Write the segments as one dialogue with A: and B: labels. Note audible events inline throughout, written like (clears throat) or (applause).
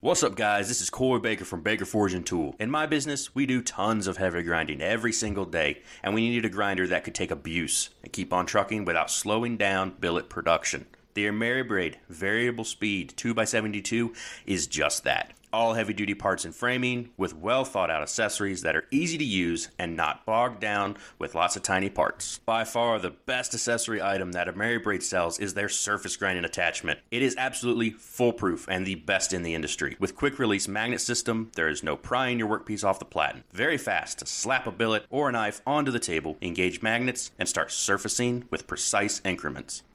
A: What's up, guys? This is Corey Baker from Baker Forge and Tool. In my business, we do tons of heavy grinding every single day, and we needed a grinder that could take abuse and keep on trucking without slowing down billet production. The AmeriBrade variable speed 2x72 is just that all heavy duty parts and framing with well thought out accessories that are easy to use and not bogged down with lots of tiny parts. By far the best accessory item that AmeriBrade sells is their surface grinding attachment. It is absolutely foolproof and the best in the industry. With quick release magnet system, there is no prying your workpiece off the platen. Very fast to slap a billet or a knife onto the table, engage magnets, and start surfacing with precise increments.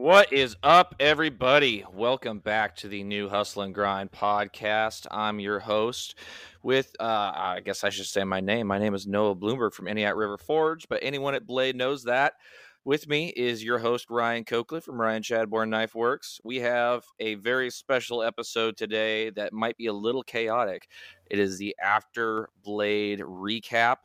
B: What is up, everybody? Welcome back to the new Hustle and Grind podcast. I'm your host with, uh, I guess I should say my name. My name is Noah Bloomberg from Entiat River Forge, but anyone at Blade knows that. With me is your host, Ryan Coakley from Ryan Chadbourne Knife Works. We have a very special episode today that might be a little chaotic. It is the After Blade recap.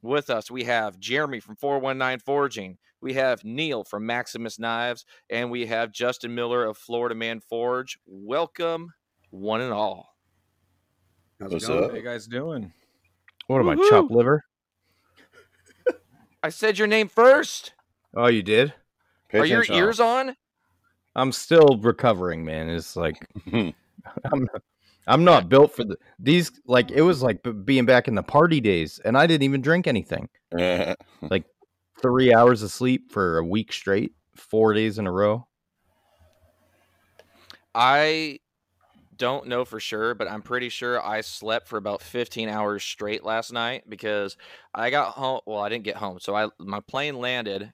B: With us, we have Jeremy from 419 Forging. We have Neil from Maximus Knives, and we have Justin Miller of Florida Man Forge. Welcome, one and all.
C: How's
D: What's
C: it going?
D: up?
C: How you guys doing?
D: What am I, chop liver?
B: I said your name first.
D: Oh, you did?
C: Pay
B: Are your
C: attention.
B: ears on?
D: I'm still recovering, man. It's like (laughs) I'm I'm not built for the these like it was like being back in the party days and I didn't even drink anything. (laughs)
C: on?
D: 3 hours of sleep for a week straight, 4 days in a row.
B: I don't know for sure, but I'm pretty sure I slept for about 15 hours straight last night because I got home. Well, I didn't get home, so I my plane landed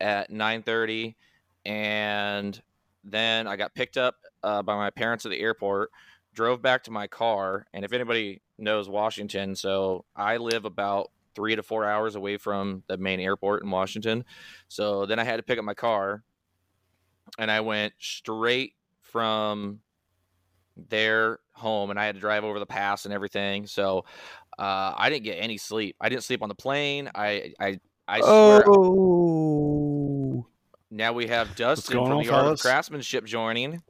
B: at 9:30, and then I got picked up uh, by my parents at the airport. Drove back to my car, and if anybody knows Washington, so I live about three to four hours away from the main airport in Washington. So then I had to pick up my car, and I went straight from their home and I had to drive over the pass and everything. So uh, I didn't get any sleep. I didn't sleep on the plane. I I I swear.
D: Oh.
B: Now we have Dustin from
E: on,
B: the Art of? Craftsmanship joining.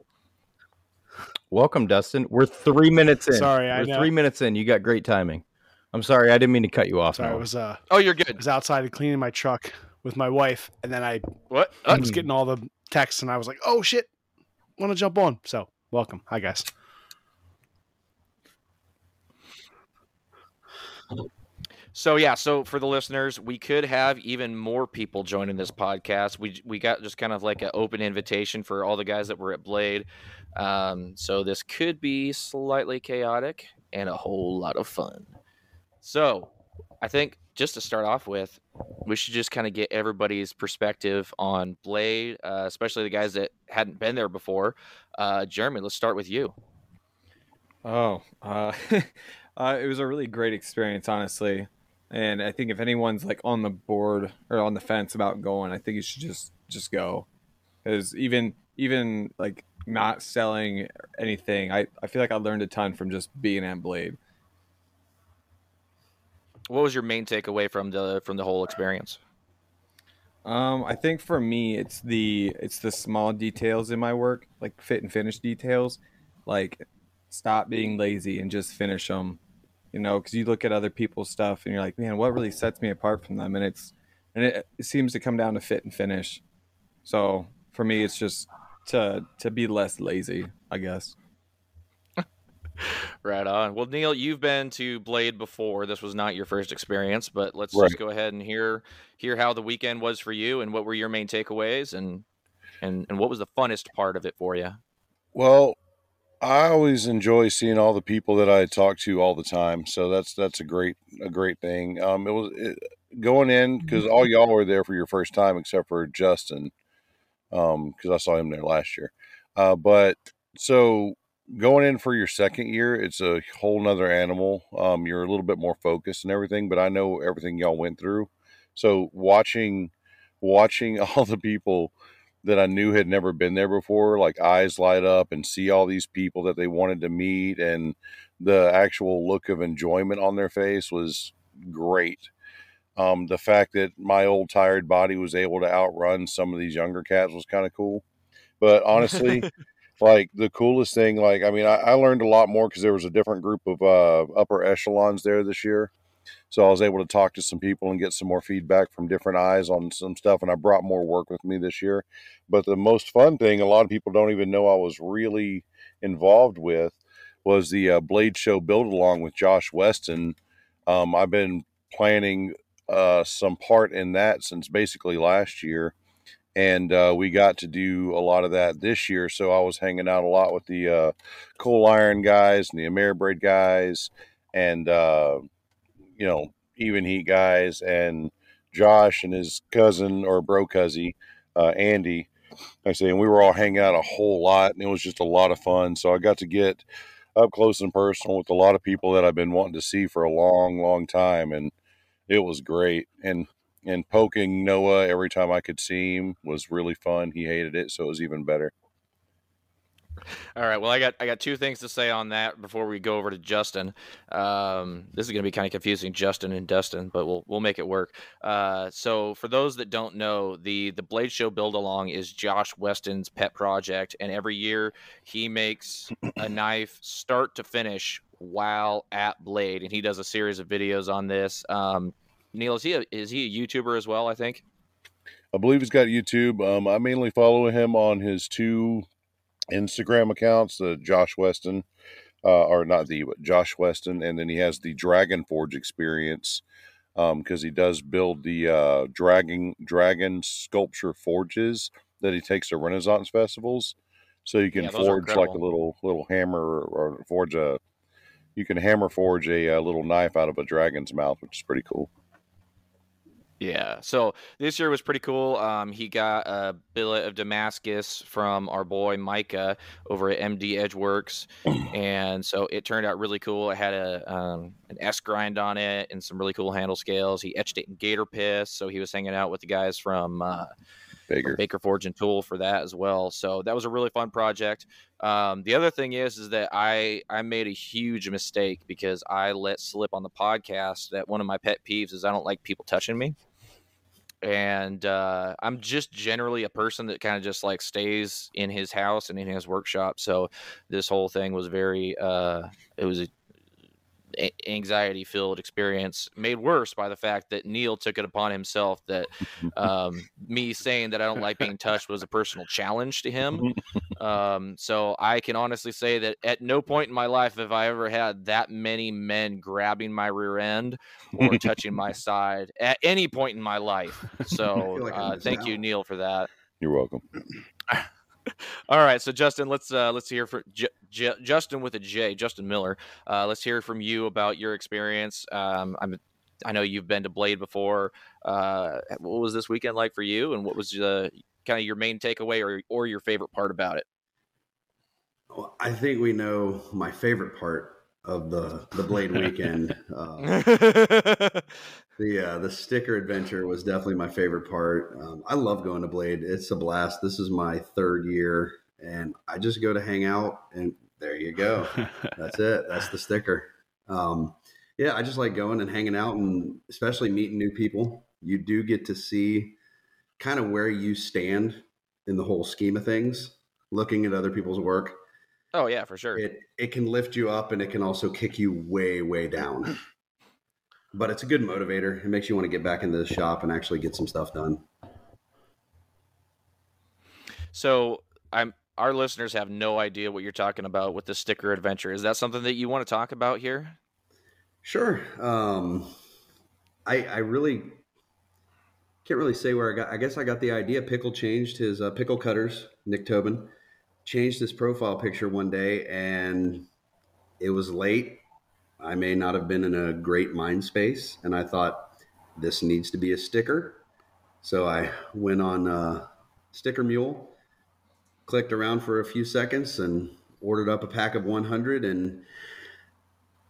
D: Welcome Dustin. We're 3 minutes in.
E: Sorry, I
D: We're
E: know.
D: 3 minutes in. You got great timing. I'm sorry. I didn't mean to cut you off.
E: Sorry, I was uh,
B: Oh, you're good.
E: I was outside cleaning my truck with my wife, and then I
B: What?
E: I was getting all the texts, and I was like, "Oh shit, want to jump on?" So, welcome, hi guys.
B: So yeah, so for the listeners, we could have even more people joining this podcast. We we got just kind of like an open invitation for all the guys that were at Blade. Um, so this could be slightly chaotic and a whole lot of fun. So I think just to start off with, we should just kind of get everybody's perspective on Blade, uh, especially the guys that hadn't been there before. Uh, Jeremy, let's start with you.
C: Oh, uh, (laughs) uh, it was a really great experience, honestly. And I think if anyone's like on the board or on the fence about going, I think you should just just go. Because even even like not selling anything, I, I feel like I learned a ton from just being at Blade.
B: What was your main takeaway from the from the whole experience?
C: Um, I think for me, it's the it's the small details in my work, like fit and finish details. Like, stop being lazy and just finish them. You know, because you look at other people's stuff and you're like, man, what really sets me apart from them? And it's and it, it seems to come down to fit and finish. So for me, it's just to to be less lazy, I guess.
B: Right on. Well, Neil, you've been to Blade before. This was not your first experience, but let's
F: Right.
B: just go ahead and hear hear how the weekend was for you and what were your main takeaways and and and what was the funnest part of it for you?
F: Well, I always enjoy seeing all the people that I talk to all the time. So that's that's a great a great thing. Um, it was it, going in because all y'all were there for your first time except for Justin. because I saw him there last year. Uh, but so going in for your second year, it's a whole nother animal. Um, you're a little bit more focused and everything, but I know everything y'all went through. So watching, watching (laughs) all the people that I knew had never been there before, like eyes light up and see all these people that they wanted to meet and the actual look of enjoyment on their face was great. Um, the fact that my old tired body was able to outrun some of these younger cats was kind of cool. But (laughs) honestly, like the coolest thing, like I mean, I, I learned a lot more because there was a different group of uh, upper echelons there this year. So I was able to talk to some people and get some more feedback from different eyes on some stuff, and I brought more work with me this year. But the most fun thing, a lot of people don't even know I was really involved with, was the uh, Blade Show build along with Josh Weston. Um, I've been planning uh, some part in that since basically last year, and uh, we got to do a lot of that this year. So I was hanging out a lot with the uh, Coal Iron guys and the AmeriBrade guys, and uh, you know Evenheat guys, and Josh and his cousin or bro cousin uh, Andy. I say, and we were all hanging out a whole lot, and it was just a lot of fun. So I got to get up close and personal with a lot of people that I've been wanting to see for a long, long time, and it was great. And and poking Noah every time I could see him was really fun. He hated it, so it was even better.
B: All right. Well, I got I got two things to say on that before we go over to Justin. Um, this is going to be kind of confusing, Justin and Dustin, but we'll we'll make it work. Uh, so, for those that don't know, the the Blade Show build along is Josh Weston's pet project, and every year he makes a (clears throat) knife start to finish while at Blade, and he does a series of videos on this. Um, Neil, is he a, is he a YouTuber as well? I think.
F: I believe he's got YouTube. Um, I mainly follow him on his two Instagram accounts, the Josh Weston, uh, or not the but Josh Weston, and then he has the Dragon Forge experience because um, he does build the uh, dragon dragon sculpture forges that he takes to Renaissance festivals. So you can
B: Yeah,
F: forge like a little little hammer or, or forge a you can hammer forge a, uh little knife out of a dragon's mouth, which is pretty cool.
B: Yeah. So this year was pretty cool. Um, he got a billet of Damascus from our boy Micah over at MD Edgeworks, (clears throat) and so it turned out really cool. It had a um, an S grind on it and some really cool handle scales. He etched it in gator piss, so he was hanging out with the guys from uh,
F: Bigger.
B: Baker Forge and Tool for that as well. So that was a really fun project. Um, the other thing is, is that I I made a huge mistake because I let slip on the podcast that one of my pet peeves is I don't like people touching me, and uh, I'm just generally a person that kind of just like stays in his house and in his workshop. So this whole thing was very uh, it was a anxiety filled experience made worse by the fact that Neil took it upon himself that (laughs) um, me saying that I don't like being touched was a personal challenge to him. Um, so I can honestly say that at no point in my life have I ever had that many men grabbing my rear end or touching my (laughs) side at any point in my life. So
G: like
B: uh, thank you. Neil, for that.
F: You're welcome. (clears throat)
B: All right, so Justin, let's uh, let's hear from J- J- Justin with a J, Justin Miller. Uh, let's hear from you about your experience. Um, I'm, I know you've been to Blade before. Uh, what was this weekend like for you, and what was uh, kind of your main takeaway or or your favorite part about it?
G: Well, I think we know my favorite part of the the Blade weekend. Uh, (laughs) the uh, the sticker adventure was definitely my favorite part. Um, I love going to Blade. It's a blast. This is my third year, and I just go to hang out, and there you go. That's it. That's the sticker. Um, yeah, I just like going and hanging out, and especially meeting new people. You do get to see kind of where you stand in the whole scheme of things, looking at other people's work
B: oh yeah, for sure.
G: it it can lift you up and it can also kick you way way down (clears throat) but it's a good motivator it makes you want to get back into the shop and actually get some stuff done
B: So I'm our listeners have no idea what you're talking about with the sticker adventure. Is that something that you want to talk about here?
G: sure um i i really can't really say where i got i guess i got the idea pickle changed his uh, pickle cutters nick tobin changed his profile picture one day and it was late i may not have been in a great mind space and i thought this needs to be a sticker so i went on uh,
H: Sticker Mule. Clicked around for a few seconds and ordered up a pack of 100 and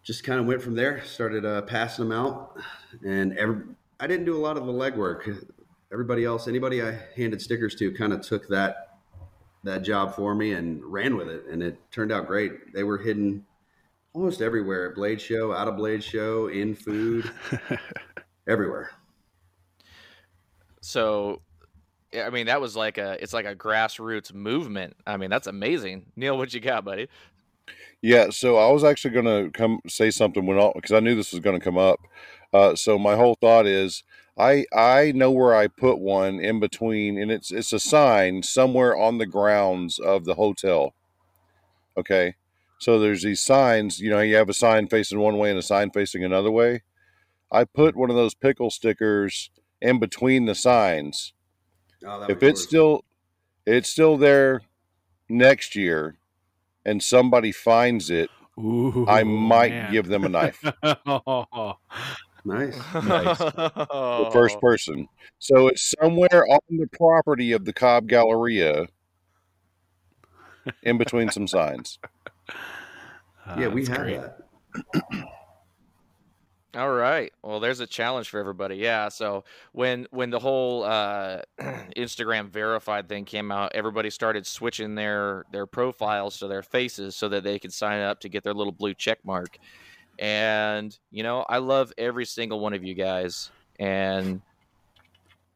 H: just kind of went from there. Started uh, passing them out, and every, I didn't do a lot of the legwork. Everybody else, anybody I handed stickers to, kind of took that that job for me and ran with it, and it turned out great. They were hidden almost everywhere at Blade Show, out of Blade Show, in food, (laughs) everywhere.
B: So, I mean, that was like a it's like a grassroots movement. I mean, that's amazing. Neil, what you got, buddy?
F: Yeah, so I was actually going to come say something when all because I knew this was going to come up. Uh, so my whole thought is I I know where I put one in between, and it's it's a sign somewhere on the grounds of the hotel. Okay, so there's these signs. You know, you have a sign facing one way and a sign facing another way. I put one of those pickle stickers in between the signs.
H: Oh,
F: If it's
H: yours.
F: still it's still there next year, and somebody finds it,
E: Ooh,
F: I might
E: man.
F: give them a knife. (laughs) (laughs)
H: nice.
D: Nice. (laughs)
F: the first person. So it's somewhere on the property of the Cobb Galleria, in between some signs.
E: Uh, (laughs)
H: yeah, we
E: that's
H: had
E: great.
H: that. (clears throat)
B: All right. Well, there's a challenge for everybody. Yeah. So when when the whole uh, (clears throat) Instagram verified thing came out, everybody started switching their their profiles to their faces so that they could sign up to get their little blue check mark. And you know, I love every single one of you guys, and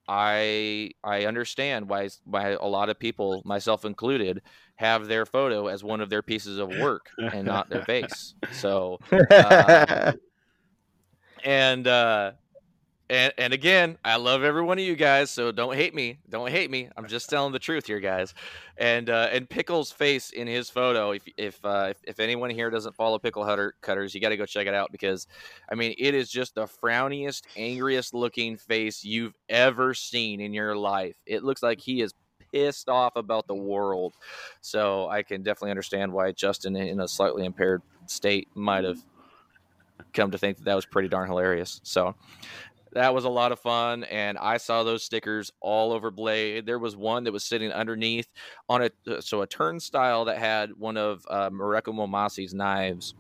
B: I I understand why why a lot of people, myself included, have their photo as one of their pieces of work and not their face. So Uh, (laughs) and uh and and again i love every one of you guys so don't hate me don't hate me i'm just telling the truth here guys. And uh and pickle's face in his photo if if uh if, if anyone here doesn't follow pickle cutter cutters you got to go check it out because i mean it is just the frowniest angriest looking face you've ever seen in your life. It looks like he is pissed off about the world. So i can definitely understand why justin in a slightly impaired state might have come to think that that was pretty darn hilarious. So that was a lot of fun, and I saw those stickers all over Blade. There was one that was sitting underneath on a uh, so a turnstile that had one of uh, Mareko Maumasi's knives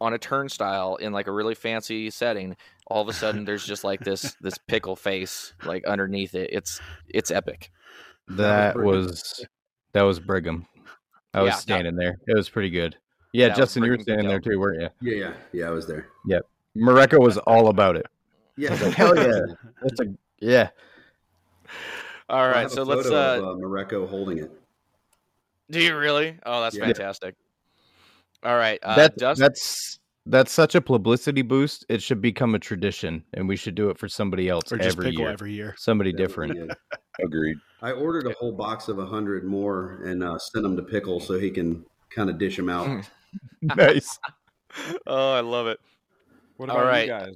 B: on a turnstile in like a really fancy setting. All of a sudden, there's just like this this (laughs) pickle face like underneath it. It's it's epic.
D: that
H: Brigham.
D: was that was Brigham. I was
B: Yeah, that-
D: standing there. It was pretty good. Yeah, Justin, you were standing there too, weren't you?
H: Yeah, yeah, yeah. I was there. Yeah.
D: Mareko was all about it.
H: Yeah, (laughs)
D: Hell yeah. That's a yeah.
B: All
H: I have a
B: so let's.
H: photo
B: uh
H: of, uh, Mareko holding it.
B: Do you really? Oh, that's
H: Yeah.
B: fantastic. All right, uh,
D: that,
B: Dustin.
D: that's that's such a publicity boost. It should become a tradition, and we should do it for somebody else
E: or just
D: every
E: pickle
D: year.
E: every year.
D: Somebody
H: That
D: different.
H: be. (laughs)
F: Agreed.
H: I ordered a whole box of a hundred more and uh, sent them to Pickle so he can kind of dish them out. (laughs)
D: nice.
B: oh, I love it.
C: What about
B: right.
C: you guys?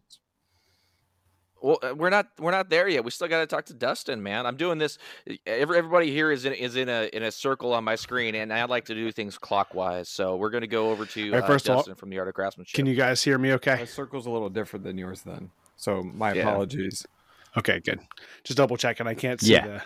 B: Well, uh, we're not we're not there yet. We still got to talk to Dustin, man. I'm doing this. Every, everybody here is in is in a in a circle on my screen, and I like to do things clockwise. So we're going to go over to
E: All right,
B: uh,
E: first of all,
B: Dustin from the Art of Craftsmanship.
E: Can you guys hear me Okay.
C: My circle's a little different than yours then. So my
B: Yeah.
C: apologies.
E: Okay, good. Just double checking. I can't see
D: Yeah.
E: the,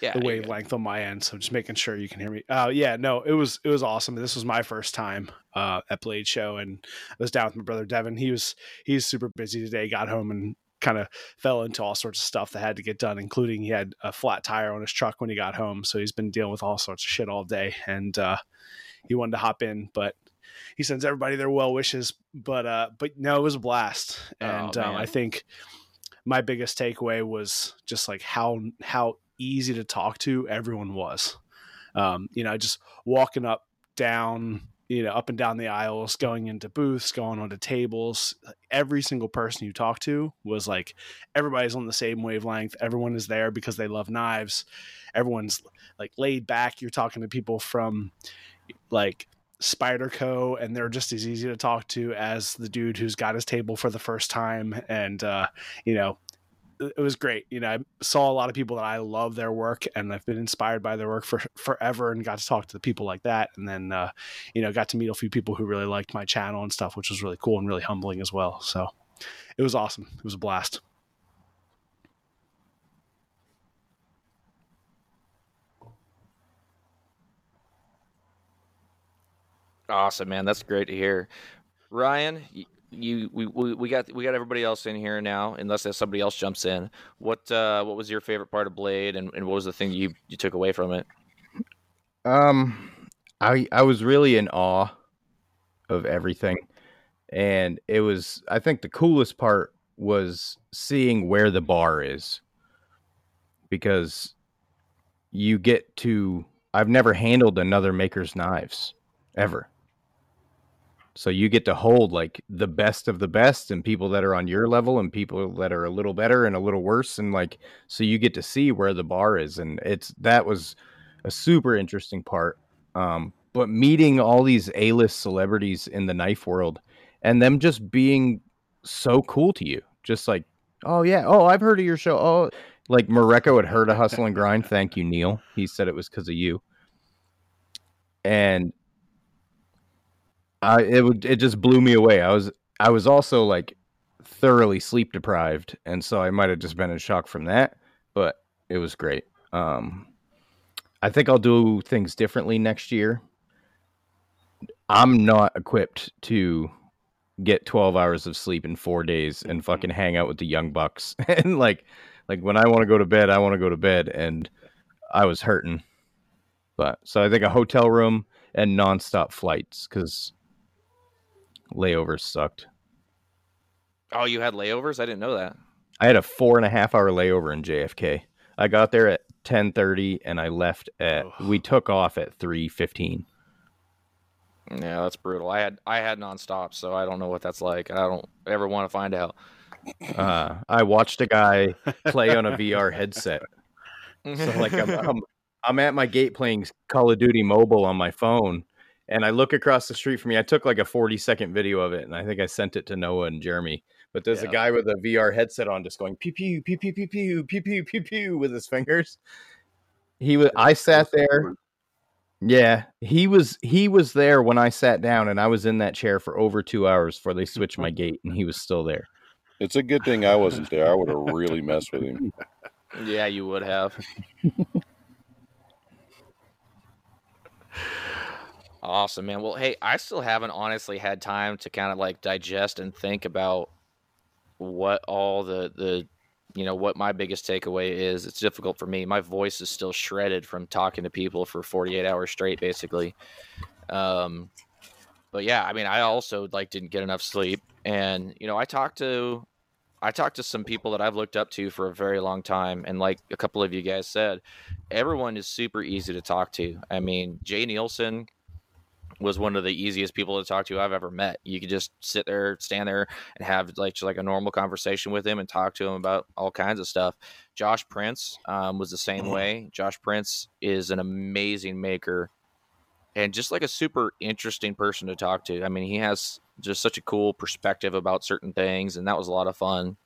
B: yeah,
E: the wavelength on my end, so just making sure you can hear me. Uh, yeah, no, it was it was awesome. This was my first time uh, at Blade Show, and I was down with my brother Devin. He was he's super busy today. Got home and kind of fell into all sorts of stuff that had to get done, including he had a flat tire on his truck when he got home, so he's been dealing with all sorts of shit all day, and uh, he wanted to hop in, but he sends everybody their well wishes. But uh, but no, it was a blast,
B: Oh,
E: and um. I think my biggest takeaway was just like how how easy to talk to everyone was. Um, you know, just walking up, down, you know, up and down the aisles, going into booths, going onto tables. Every single person you talk to was like everybody's on the same wavelength. Everyone is there because they love knives. Everyone's like laid back. You're talking to people from like Spyderco, and they're just as easy to talk to as the dude who's got his table for the first time. And uh, you know, it was great. You know, I saw a lot of people that I love their work and I've been inspired by their work for forever and got to talk to the people like that. And then, uh, you know, got to meet a few people who really liked my channel and stuff, which was really cool and really humbling as well. So it was awesome. It was a blast.
B: Awesome, man. That's great to hear. Ryan, you we, we we got we got everybody else in here now, unless somebody else jumps in. What uh, what was your favorite part of Blade, and, and what was the thing you you took away from it?
D: Um, I I was really in awe of everything, and it was I think the coolest part was seeing where the bar is, because you get to I've never handled another maker's knives ever. So you get to hold like the best of the best and people that are on your level and people that are a little better and a little worse and like so you get to see where the bar is and it's that was a super interesting part. Um, but meeting all these A-list celebrities in the knife world and them just being so cool to you, just like, oh yeah, oh I've heard of your show. Oh, like Mareko had heard of Hustle and Grind. Thank you, Neil. He said it was because of you. And I it would it just blew me away. I was I was also like thoroughly sleep deprived, and so I might have just been in shock from that, but it was great. Um, I think I'll do things differently next year. I'm not equipped to get 12 hours of sleep in 4 days and fucking hang out with the young bucks (laughs) and like like when I want to go to bed, I want to go to bed and I was hurting. But so I think a hotel room and nonstop flights cuz layovers sucked.
B: Oh, you had layovers? I didn't know that.
D: I had a four and a half hour layover in JFK. I got there at ten thirty, and I left at. Oh. We took off at three fifteen.
B: Yeah, that's brutal. I had I had nonstop, so I don't know what that's like. I don't ever want to find out.
D: Uh, I watched a guy play on a VR headset. So like I'm, (laughs) I'm I'm at my gate playing Call of Duty Mobile on my phone, and I look across the street from me. I took like a 40 second video of it, and I think I sent it to Noah and Jeremy. But there's yeah. a guy with a VR headset on, just going pew pew pew pew pew pew pew pew pew pew with his fingers. He was. I sat there. Yeah, he was. He was there when I sat down, and I was in that chair for over two hours before they switched my gate, and he was still there.
F: It's a good thing I wasn't there. I would have (laughs) really messed with him.
B: Yeah, you would have. (laughs) Awesome, man. Well, hey, I still haven't honestly had time to kind of like digest and think about what all the the you know what my biggest takeaway is. It's difficult for me. My voice is still shredded from talking to people for 48 hours straight, basically. Um, but yeah, I mean, I also like didn't get enough sleep, and you know, I talked to I talked to some people that I've looked up to for a very long time, and like a couple of you guys said, everyone is super easy to talk to. I mean, Jay Neilson was one of the easiest people to talk to I've ever met. You could just sit there, stand there, and have like just like a normal conversation with him and talk to him about all kinds of stuff. Josh Prince um, was the same way. Josh Prince is an amazing maker and just like a super interesting person to talk to. I mean, he has just such a cool perspective about certain things, and that was a lot of fun.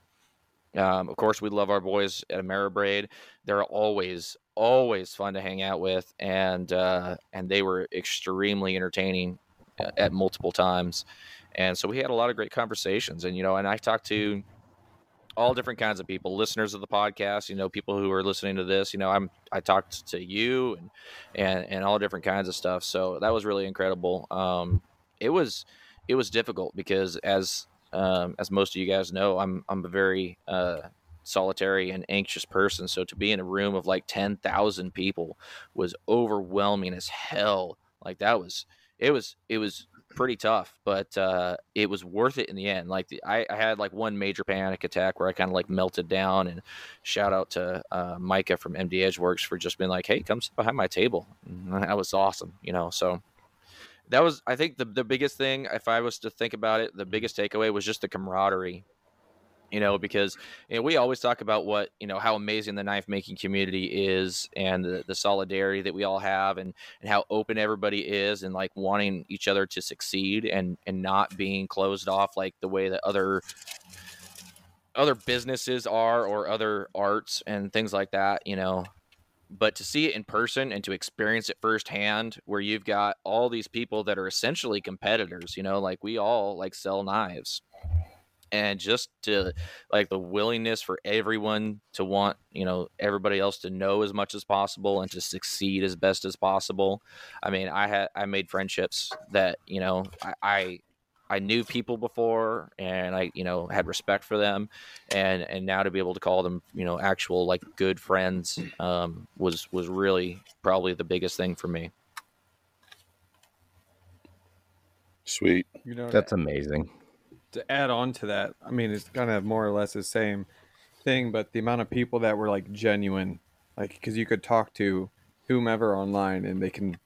B: Um, of course, we love our boys at AmeriBrade. They're always, always fun to hang out with, and uh, and they were extremely entertaining at, at multiple times. And so we had a lot of great conversations, and you know, and I talked to all different kinds of people, listeners of the podcast. You know, people who are listening to this. You know, I'm I talked to you and and and all different kinds of stuff. So that was really incredible. Um, it was it was difficult because as um, as most of you guys know, I'm I'm a very uh, solitary and anxious person. So to be in a room of like ten thousand people was overwhelming as hell. Like that was it was it was pretty tough, but uh, it was worth it in the end. Like the, I, I, had like one major panic attack where I kind of like melted down. And shout out to uh, Micah from MD Edgeworks for just being like, "Hey, come sit behind my table." And that was awesome, you know. So that was I think the the biggest thing if I was to think about it, the biggest takeaway was just the camaraderie. You know, because you know, we always talk about what you know how amazing the knife making community is, and the, the solidarity that we all have, and and how open everybody is, and like wanting each other to succeed, and and not being closed off like the way that other other businesses are or other arts and things like that. You know, but to see it in person and to experience it firsthand where you've got all these people that are essentially competitors you know like we all like sell knives and just to like the willingness for everyone to want you know everybody else to know as much as possible and to succeed as best as possible i mean i had i made friendships that you know i, I I knew people before and I, you know, had respect for them and and now to be able to call them, you know, actual like good friends um, was was really probably the biggest thing for me.
F: Sweet.
C: You know,
D: That's amazing.
C: To add on to that, I mean, it's kind of more or less the same thing, but the amount of people that were like genuine, like, because you could talk to whomever online and they can,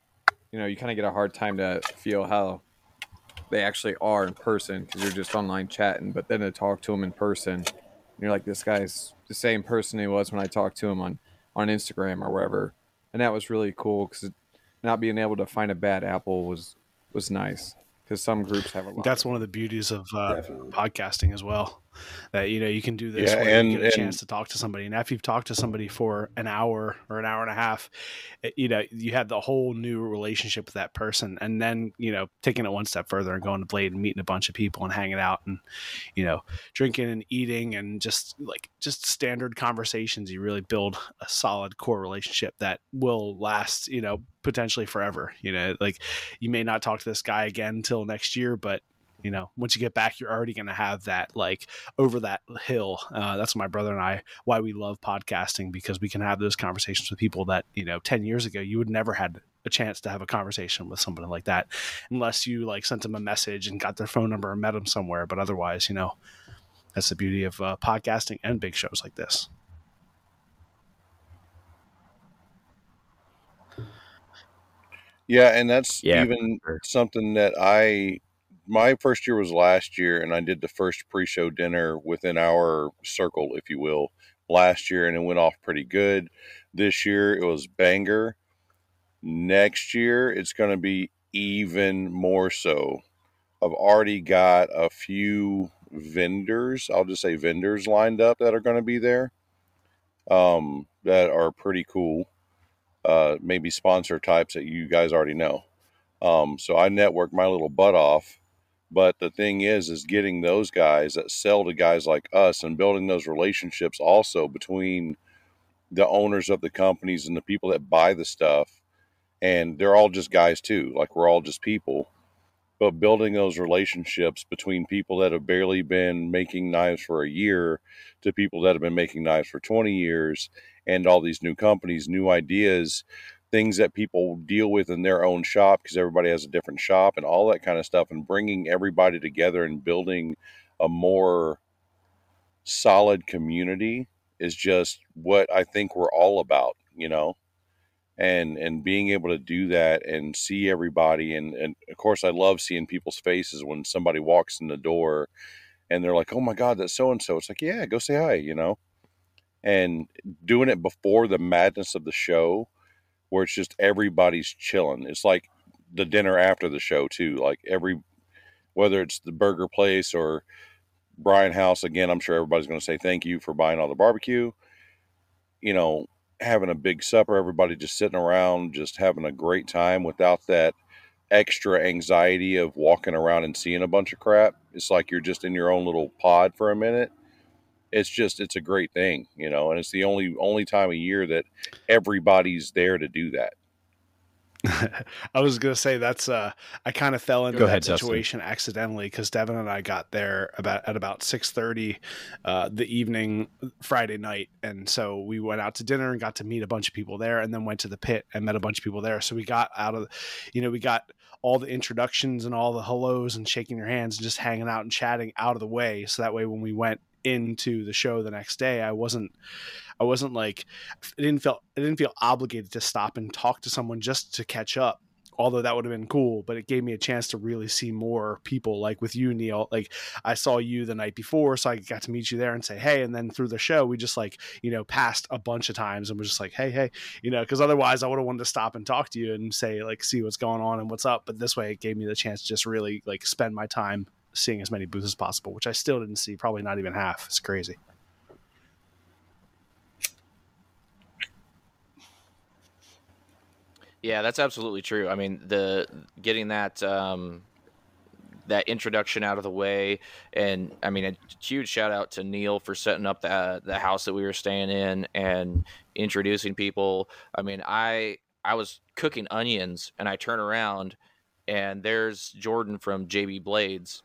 C: you know, you kind of get a hard time to feel how they actually are in person because you're just online chatting, but then to talk to them in person, you're like, this guy's the same person he was when I talked to him on, on Instagram or wherever. And that was really cool because not being able to find a bad apple was, was nice because some groups have a lot.
E: That's one of the beauties of uh, podcasting as well. That you know you can do this
F: Yeah, and-
E: you get a
F: and-
E: chance to talk to somebody, and after you've talked to somebody for an hour or an hour and a half, eh, you know you have the whole new relationship with that person, and then you know taking it one step further and going to Blade and meeting a bunch of people and hanging out and you know drinking and eating and just like just standard conversations. You really build a solid core relationship that will last, you know, potentially forever. You know, like you may not talk to this guy again until next year, but you know, once you get back, you're already going to have that like over that hill. Uh, that's my brother and I why we love podcasting because we can have those conversations with people that you know ten years ago you would never had a chance to have a conversation with somebody like that unless you like sent them a message and got their phone number and met them somewhere. But otherwise, you know, that's the beauty of uh, podcasting and big shows like this.
F: Yeah, and that's
D: Yeah,
F: even something that I my first year was last year and I did the first pre-show dinner within our circle, if you will, last year and it went off pretty good. This year it was banger. Next year it's going to be even more so. I've already got a few vendors, I'll just say vendors lined up that are going to be there. Um that are pretty cool uh, maybe sponsor types that you guys already know. Um, so I network my little butt off. But the thing is, is getting those guys that sell to guys like us and building those relationships also between the owners of the companies and the people that buy the stuff. And they're all just guys too. Like we're all just people. But building those relationships between people that have barely been making knives for a year to people that have been making knives for 20 years and all these new companies, new ideas, things that people deal with in their own shop because everybody has a different shop and all that kind of stuff, and bringing everybody together and building a more solid community is just what I think we're all about, you know. And and being able to do that and see everybody and and of course I love seeing people's faces when somebody walks in the door and they're like, "Oh my god, that's so and so." It's like, "Yeah, go say hi," you know and doing it before the madness of the show where it's just everybody's chilling. It's like the dinner after the show too like every whether it's the burger place or brian house again i'm sure everybody's going to say thank you for buying all the barbecue. You know having a big supper everybody just sitting around just having a great time without that extra anxiety of walking around and seeing a bunch of crap. It's like you're just in your own little pod for a minute it's just it's a great thing you know and it's the only only time of year that everybody's there to do that. (laughs)
E: I was gonna say that's uh I kind of fell into
D: Go
E: that
D: ahead, Dustin.
E: situation accidentally because Devin and I got there about at about six thirty uh the evening Friday night and so we went out to dinner and got to meet a bunch of people there and then went to the pit and met a bunch of people there. So we got out of you know we got all the introductions and all the hellos and shaking your hands and just hanging out and chatting out of the way. So that way when we went into the show the next day I wasn't I wasn't like I didn't feel I didn't feel obligated to stop and talk to someone just to catch up. Although that would have been cool, but it gave me a chance to really see more people. Like with you, Neil. Like I saw you the night before, so I got to meet you there and say hey. And then through the show, we just like you know passed a bunch of times and was just like hey hey, you know, because otherwise I would have wanted to stop and talk to you and say like see what's going on and what's up. But this way, it gave me the chance to just really like spend my time seeing as many booths as possible, which I still didn't see. Probably not even half. It's crazy.
B: Yeah, that's absolutely true. I mean, the getting that um, that introduction out of the way. And I mean, a huge shout out to Neil for setting up the the house that we were staying in and introducing people. I mean, I I was cooking onions and I turn around and there's Jordan from JB Blades.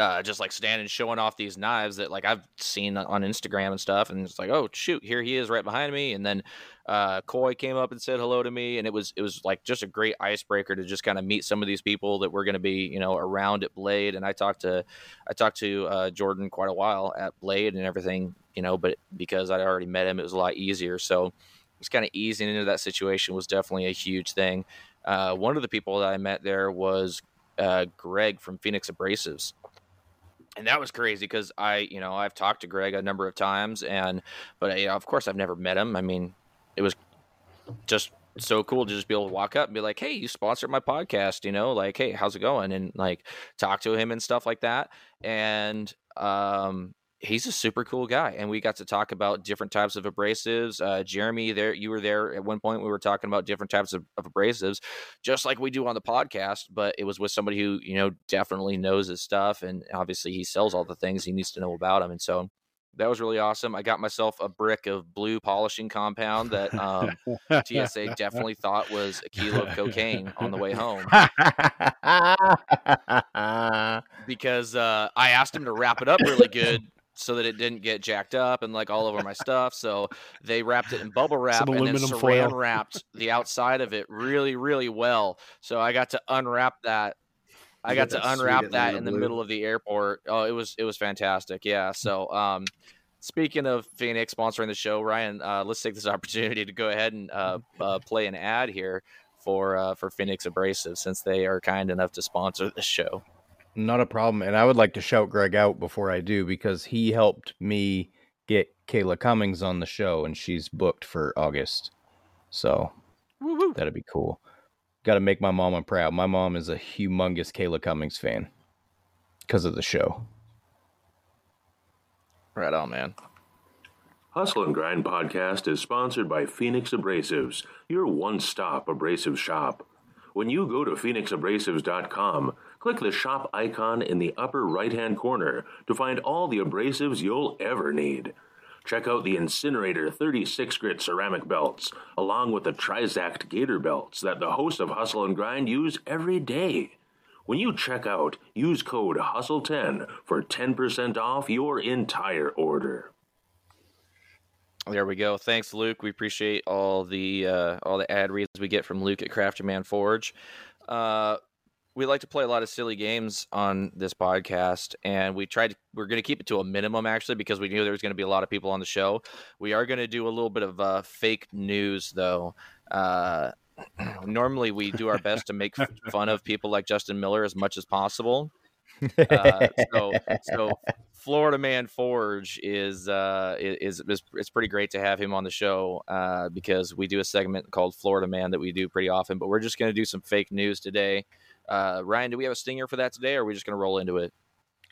B: Uh, just like standing showing off these knives that like I've seen on Instagram and stuff, and it's like, oh shoot, here he is right behind me. And then uh, Coy came up and said hello to me, and it was it was like just a great icebreaker to just kind of meet some of these people that were going to be you know around at Blade. And I talked to I talked to uh, Jordan quite a while at Blade and everything, you know, but because I'd already met him, it was a lot easier. So just kind of easing into that situation was definitely a huge thing. Uh, one of the people that I met there was uh, Greg from Phoenix Abrasives. And that was crazy because I, you know, I've talked to Greg a number of times, and but you know, of course I've never met him. I mean, it was just so cool to just be able to walk up and be like, "Hey, you sponsored my podcast," you know, like, "Hey, how's it going?" and like talk to him and stuff like that. And um, he's a super cool guy and we got to talk about different types of abrasives uh, jeremy there you were there at one point we were talking about different types of, of, abrasives just like we do on the podcast but it was with somebody who you know definitely knows his stuff and obviously he sells all the things he needs to know about them and so that was really awesome i got myself a brick of blue polishing compound that um, tsa definitely thought was a kilo of cocaine on the way home. (laughs) Because uh, i asked him to wrap it up really good so that it didn't get jacked up and like all over my stuff. So they wrapped it in bubble (laughs) wrap and then saran foil. wrapped the outside of it really, really well. So I got to unwrap that. I got to unwrap that in the blue. middle of the airport. Oh, it was it was fantastic. Yeah. So um, speaking of Phoenix sponsoring the show, Ryan, uh, let's take this (laughs) opportunity to go ahead and uh, (laughs) uh, play an ad here for uh, for Phoenix Abrasive since they are kind enough to sponsor the show.
D: Not a problem. And I would like to shout Greg out before I do because he helped me get Kayla Cummings on the show and she's booked for August. So Woo-hoo. that'd be cool. Got to make my mama proud. My mom is a humongous Kayla Cummings fan because of the show.
B: Right on, man.
I: Hustle and Grind podcast is sponsored by Phoenix Abrasives, your one stop abrasive shop. When you go to phoenixabrasives.com, Click the shop icon in the upper right hand corner to find all the abrasives you'll ever need. Check out the Incinerator 36 grit ceramic belts, along with the Trizact Gator belts that the hosts of Hustle and Grind use every day. When you check out, use code HUSTLE10 for 10% off your entire order.
B: There we go. Thanks, Luke. We appreciate all the uh, all the ad reads we get from Luke at Crafterman Forge. Uh, we like to play a lot of silly games on this podcast and we tried to, we're going to keep it to a minimum actually because we knew there was going to be a lot of people on the show. We are going to do a little bit of uh, fake news though. Uh, (clears throat) normally we do our best to make (laughs) fun of people like justin miller as much as possible. (laughs) Uh, so so florida man forge is uh is, is it's pretty great to have him on the show uh because we do a segment called florida man that we do pretty often but we're just going to do some fake news today uh, Ryan, do we have a stinger for that today, or are we just going to roll into it?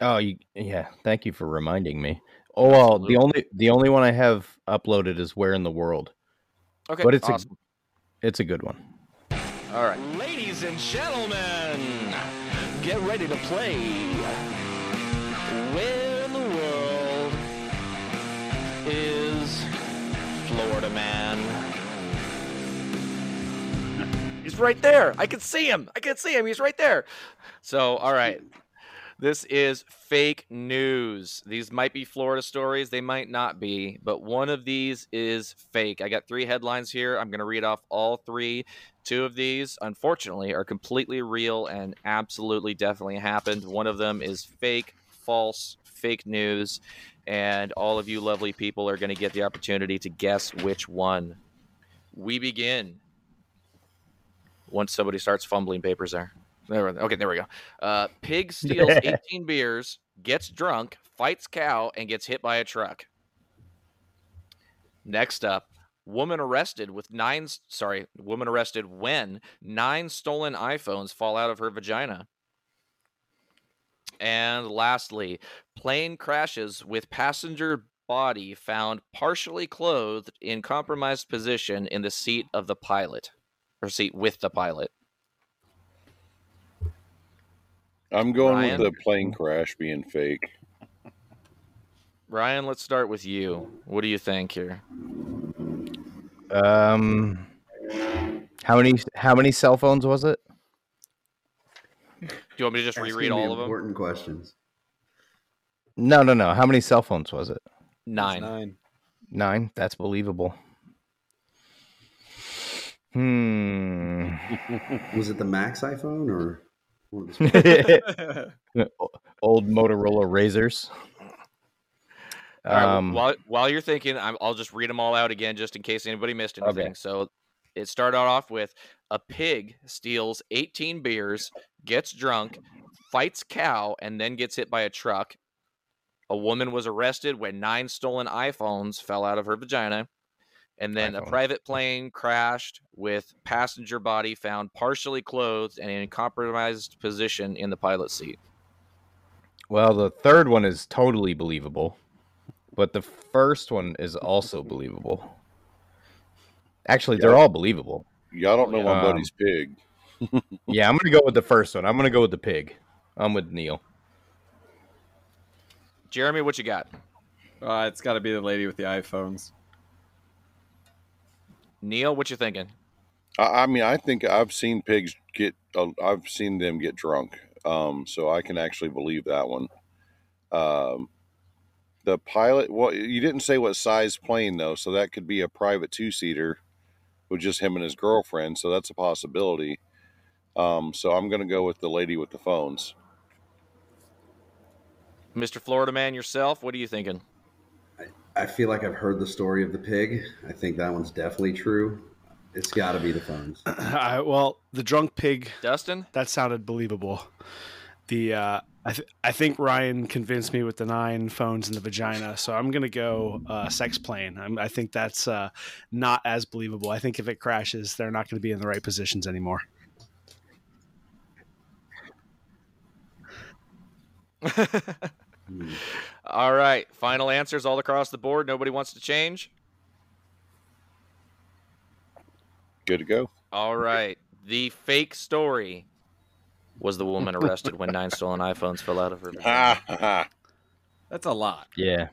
D: Oh, you, yeah. Thank you for reminding me. Oh well, the only the only one I have uploaded is "Where in the World."
B: Okay,
D: but it's
B: awesome.
D: a it's a good one.
B: All right,
J: ladies and gentlemen, get ready to play. Where in the world is Florida Man?
B: Right there. I can see him. I can see him. He's right there. So, all right. This is fake news. These might be Florida stories. They might not be, but one of these is fake. I got three headlines here. I'm going to read off all three. Two of these, unfortunately, are completely real and absolutely definitely happened. One of them is fake, false, fake news. And all of you lovely people are going to get the opportunity to guess which one. We begin once somebody starts fumbling papers there. there okay, there we go. Uh, pig (laughs) steals 18 beers, gets drunk, fights cow, and gets hit by a truck. Next up, woman arrested with nine. Sorry, woman arrested when nine stolen iPhones fall out of her vagina. And lastly, plane crashes with passenger body found partially clothed in compromised position in the seat of the pilot or seat with the pilot.
F: I'm going
B: Ryan?
F: with the plane crash being fake.
B: Ryan, let's start with you. What do you think here?
D: Um, how many how many cell phones was it?
B: Do you want me to just
H: Asking
B: reread all of them?
H: Important questions.
D: No, no, no. How many cell phones was it?
B: Nine.
C: Nine.
D: Nine. That's believable. Hmm.
H: Was it the Max iPhone or? one of the- (laughs)
D: Old Motorola razors.
B: All right,
D: Um,
B: while while you're thinking, I'm, I'll just read them all out again, just in case anybody missed anything.
D: Okay.
B: anything. So, it started off with a pig steals 18 beers, gets drunk, fights cow, and then gets hit by a truck. A woman was arrested when nine stolen iPhones fell out of her vagina. And then a private plane crashed with passenger body found partially clothed and in compromised position in the pilot's seat.
D: well, the third one is totally believable, but the first one is also believable. Actually, they're all believable.
F: Y'all don't know my
D: Um,
F: buddy's pig. (laughs)
D: Yeah, I'm gonna go with the first one. I'm gonna go with the pig. I'm with Neil.
B: Jeremy, what you got?
C: Uh, it's got to be the lady with the iPhones.
B: Neil, what you thinking?
F: I, I mean, I think I've seen pigs get. Uh, I've seen them get drunk, um, so I can actually believe that one. Um, the pilot. Well, you didn't say what size plane though, so that could be a private two seater with just him and his girlfriend. So that's a possibility. Um, so I'm going to go with the lady with the phones.
B: Mr. Florida man yourself, what are you thinking?
H: I feel like I've heard the story of the pig. I think that one's definitely true. It's got to be the phones. (clears throat)
E: I, well, the drunk pig
B: Dustin?
E: that sounded believable. The uh, I th- I think Ryan convinced me with the nine phones in the vagina, so I'm gonna go uh, sex plane. I'm, I think that's uh, not as believable. I think if it crashes, they're not going to be in the right positions anymore. (laughs)
B: All right. Final answers all across the board. Nobody wants to change.
F: Good to go.
B: All right. The fake story was the woman arrested when nine stolen iPhones fell out of her. vagina.
F: Ha, ha, ha.
C: That's a lot.
D: Yeah,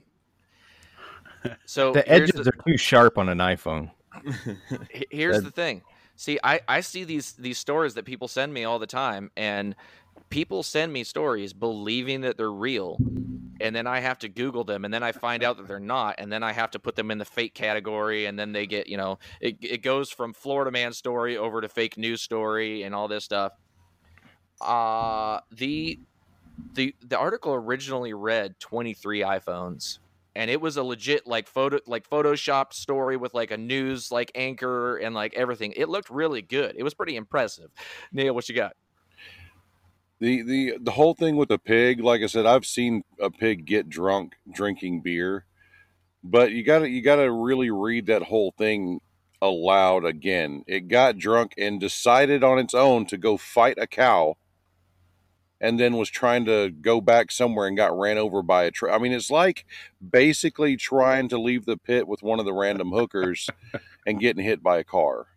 B: So
D: the edges
B: the,
D: are too sharp on an iPhone.
B: here's
D: that-
B: the thing. See, I, I see these these stories that people send me all the time, and people send me stories believing that they're real, and then I have to Google them, and then I find out that they're not, and then I have to put them in the fake category, and then they get you know it it goes from Florida man story over to fake news story and all this stuff. Uh the the the article originally read 23 iPhones and it was a legit like photo like Photoshop story with like a news like anchor and like everything. It looked really good. It was pretty impressive. Neil, what you got?
F: The the the whole thing with the pig, like I said, I've seen a pig get drunk drinking beer, but you got to you got to really read that whole thing aloud again. It got drunk and decided on its own to go fight a cow, and then was trying to go back somewhere and got ran over by a truck. I mean, it's like basically trying to leave the pit with one of the random hookers and getting hit by a car.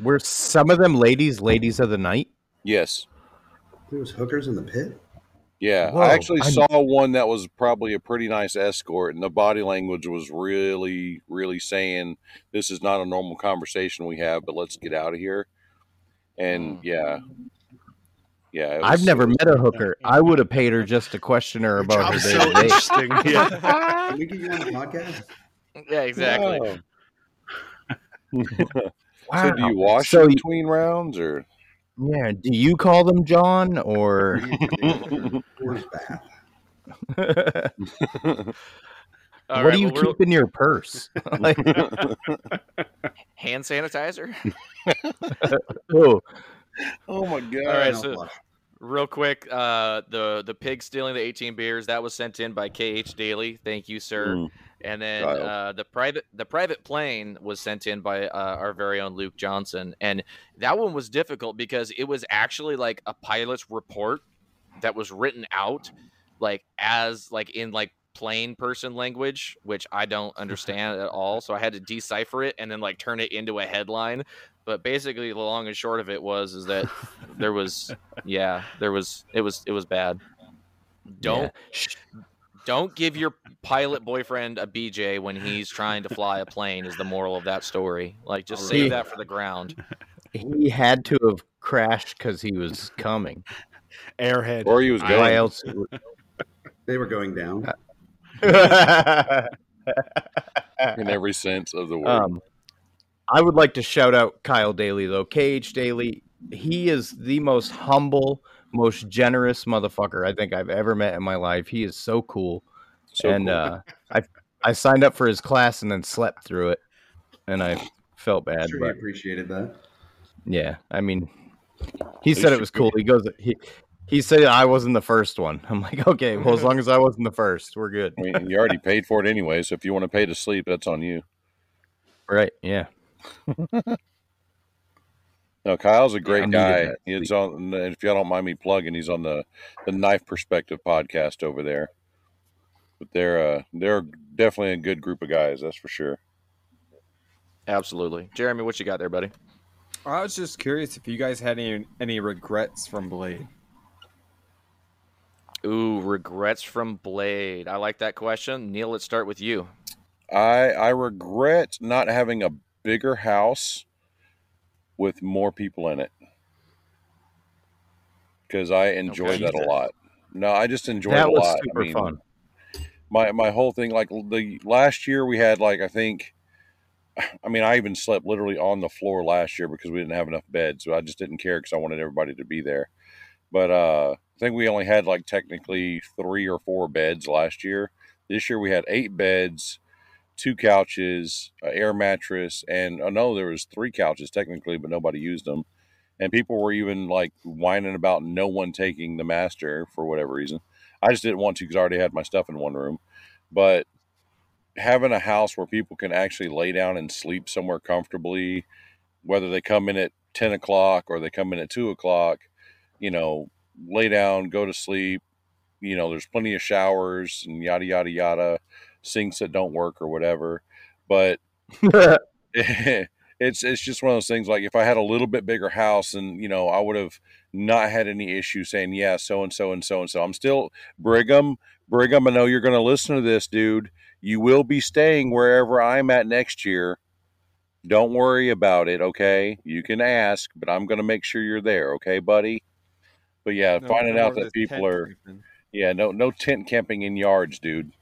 D: Were some of them ladies ladies of the night?
F: Yes.
H: There was hookers in the pit.
F: Yeah,
D: Whoa,
F: I actually
D: I'm-
F: saw one that was probably a pretty nice escort, and the body language was really, really saying, "This is not a normal conversation we have, but let's get out of here." And
B: Mm.
F: yeah, yeah, it
D: I've never
F: was-
D: met a hooker. (laughs) I would have paid her just to question her about her
E: Job's
D: day
E: so
D: day.
E: interesting. (laughs) Yeah.
H: Can we get you on the podcast?
B: Yeah, exactly.
F: Wow.
D: Wow. (laughs)
F: So, do you wash
D: So
F: in
D: you-
F: between rounds, or
D: Yeah. Do you call them John or? (laughs)
H: Horse bath. (laughs)
B: All
D: what
B: right,
D: do you
B: well, we're-
D: keep in your purse? (laughs) like,
B: hand sanitizer?
D: oh,
F: oh my god!
B: All right, so- Real quick, uh, the the pig stealing the 18 beers that was sent in by KH Daily. Thank you, sir.
F: Mm.
B: And then uh, the private the private plane was sent in by uh, our very own Luke Johnson, and that one was difficult because it was actually like a pilot's report that was written out, like as like in like plain person language, which I don't (laughs) understand at all. So I had to decipher it and then like turn it into a headline. But basically, the long and short of it was is that there was, (laughs) yeah, there was it was it was bad. Don't don't give your pilot boyfriend a BJ when he's trying to fly a plane. Is the moral of that story? Like, just save that for the ground.
D: He had to have crashed because he was coming.
E: Airhead.
F: Or he was
D: Why
F: going.
D: else? (laughs)
H: They were going down. (laughs)
F: in every sense of the word.
D: Um, I would like to shout out Kyle Daly though. KH Daly, he is the most humble, most generous motherfucker I think I've ever met in my life. He is so cool.
F: so
D: and
F: cool.
D: uh, (laughs) I I signed up for his class and then slept through it, and I felt bad.
H: I'm sure he
D: but
H: appreciated that.
D: yeah, I mean, he said it was cool. He goes, he he said I wasn't the first one. I'm like, (laughs) okay, well, as (laughs) long as I wasn't the first, we're good.
F: I mean, you already paid for it anyway, so if you want to pay to sleep, that's on you.
D: Right? Yeah.
F: No, Kyle's a great
D: I needed
F: guy. He's on. If y'all don't mind me plugging, he's on the the Knife Perspective podcast over there. But they're uh, they're definitely a good group of guys. That's for sure.
B: Absolutely, Jeremy. What you got there, buddy?
C: I was just curious if you guys had any any regrets from Blade.
B: Ooh, regrets from Blade. I like that question. Neil, let's start with you.
F: I I regret not having a bigger house with more people in it because I enjoy
B: Okay.
F: that a lot. No, I just enjoy it
D: that
F: a
D: was
F: lot.
D: super
F: I mean,
D: fun.
F: my my whole thing like the last year we had like I think I mean I even slept literally on the floor last year because we didn't have enough beds so I just didn't care because I wanted everybody to be there but uh I think we only had like technically three or four beds last year this year we had eight beds two couches an air mattress and oh no there was three couches technically but nobody used them and people were even like whining about no one taking the master for whatever reason I just didn't want to because I already had my stuff in one room. But having a house where people can actually lay down and sleep somewhere comfortably, whether they come in at 10 o'clock or they come in at 2 o'clock, you know, lay down, go to sleep. You know, there's plenty of showers and yada, yada, yada, sinks that don't work or whatever. But (laughs) (laughs) it's it's just one of those things like if I had a little bit bigger house and you know I would have not had any issue saying yeah so and so and so and so I'm still Brigham Brigham I know you're going to listen to this dude you will be staying wherever I'm at next year don't worry about it okay you can ask but I'm going to make sure you're there okay buddy but yeah
C: No
F: finding
C: more
F: out that people are
C: creeping.
F: yeah, no, no tent camping in yards, dude.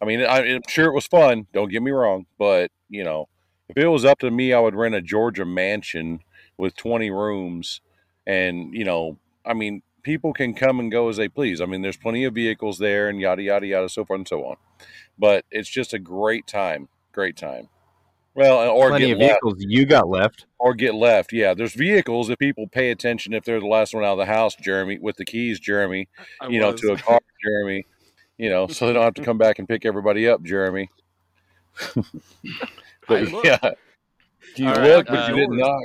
F: I mean, I, I'm sure it was fun. Don't get me wrong, but you know, if it was up to me, I would rent a Georgia mansion with 20 rooms, and you know, I mean, people can come and go as they please. I mean, there's plenty of vehicles there, and yada yada yada, so forth and so on. But it's just a great time, great time. Well, uh, or
D: Plenty
F: get
D: of
F: left,
D: vehicles you got left.
F: or get left. Yeah, there's vehicles if people pay attention. If they're the last one out of the house, Jeremy, with the keys, Jeremy
C: I
F: you know, to a car, Jeremy. You know, so they don't have to come back and pick everybody up, Jeremy. (laughs) But yeah, you
B: All right,
F: look, but
B: uh,
F: you didn't knock.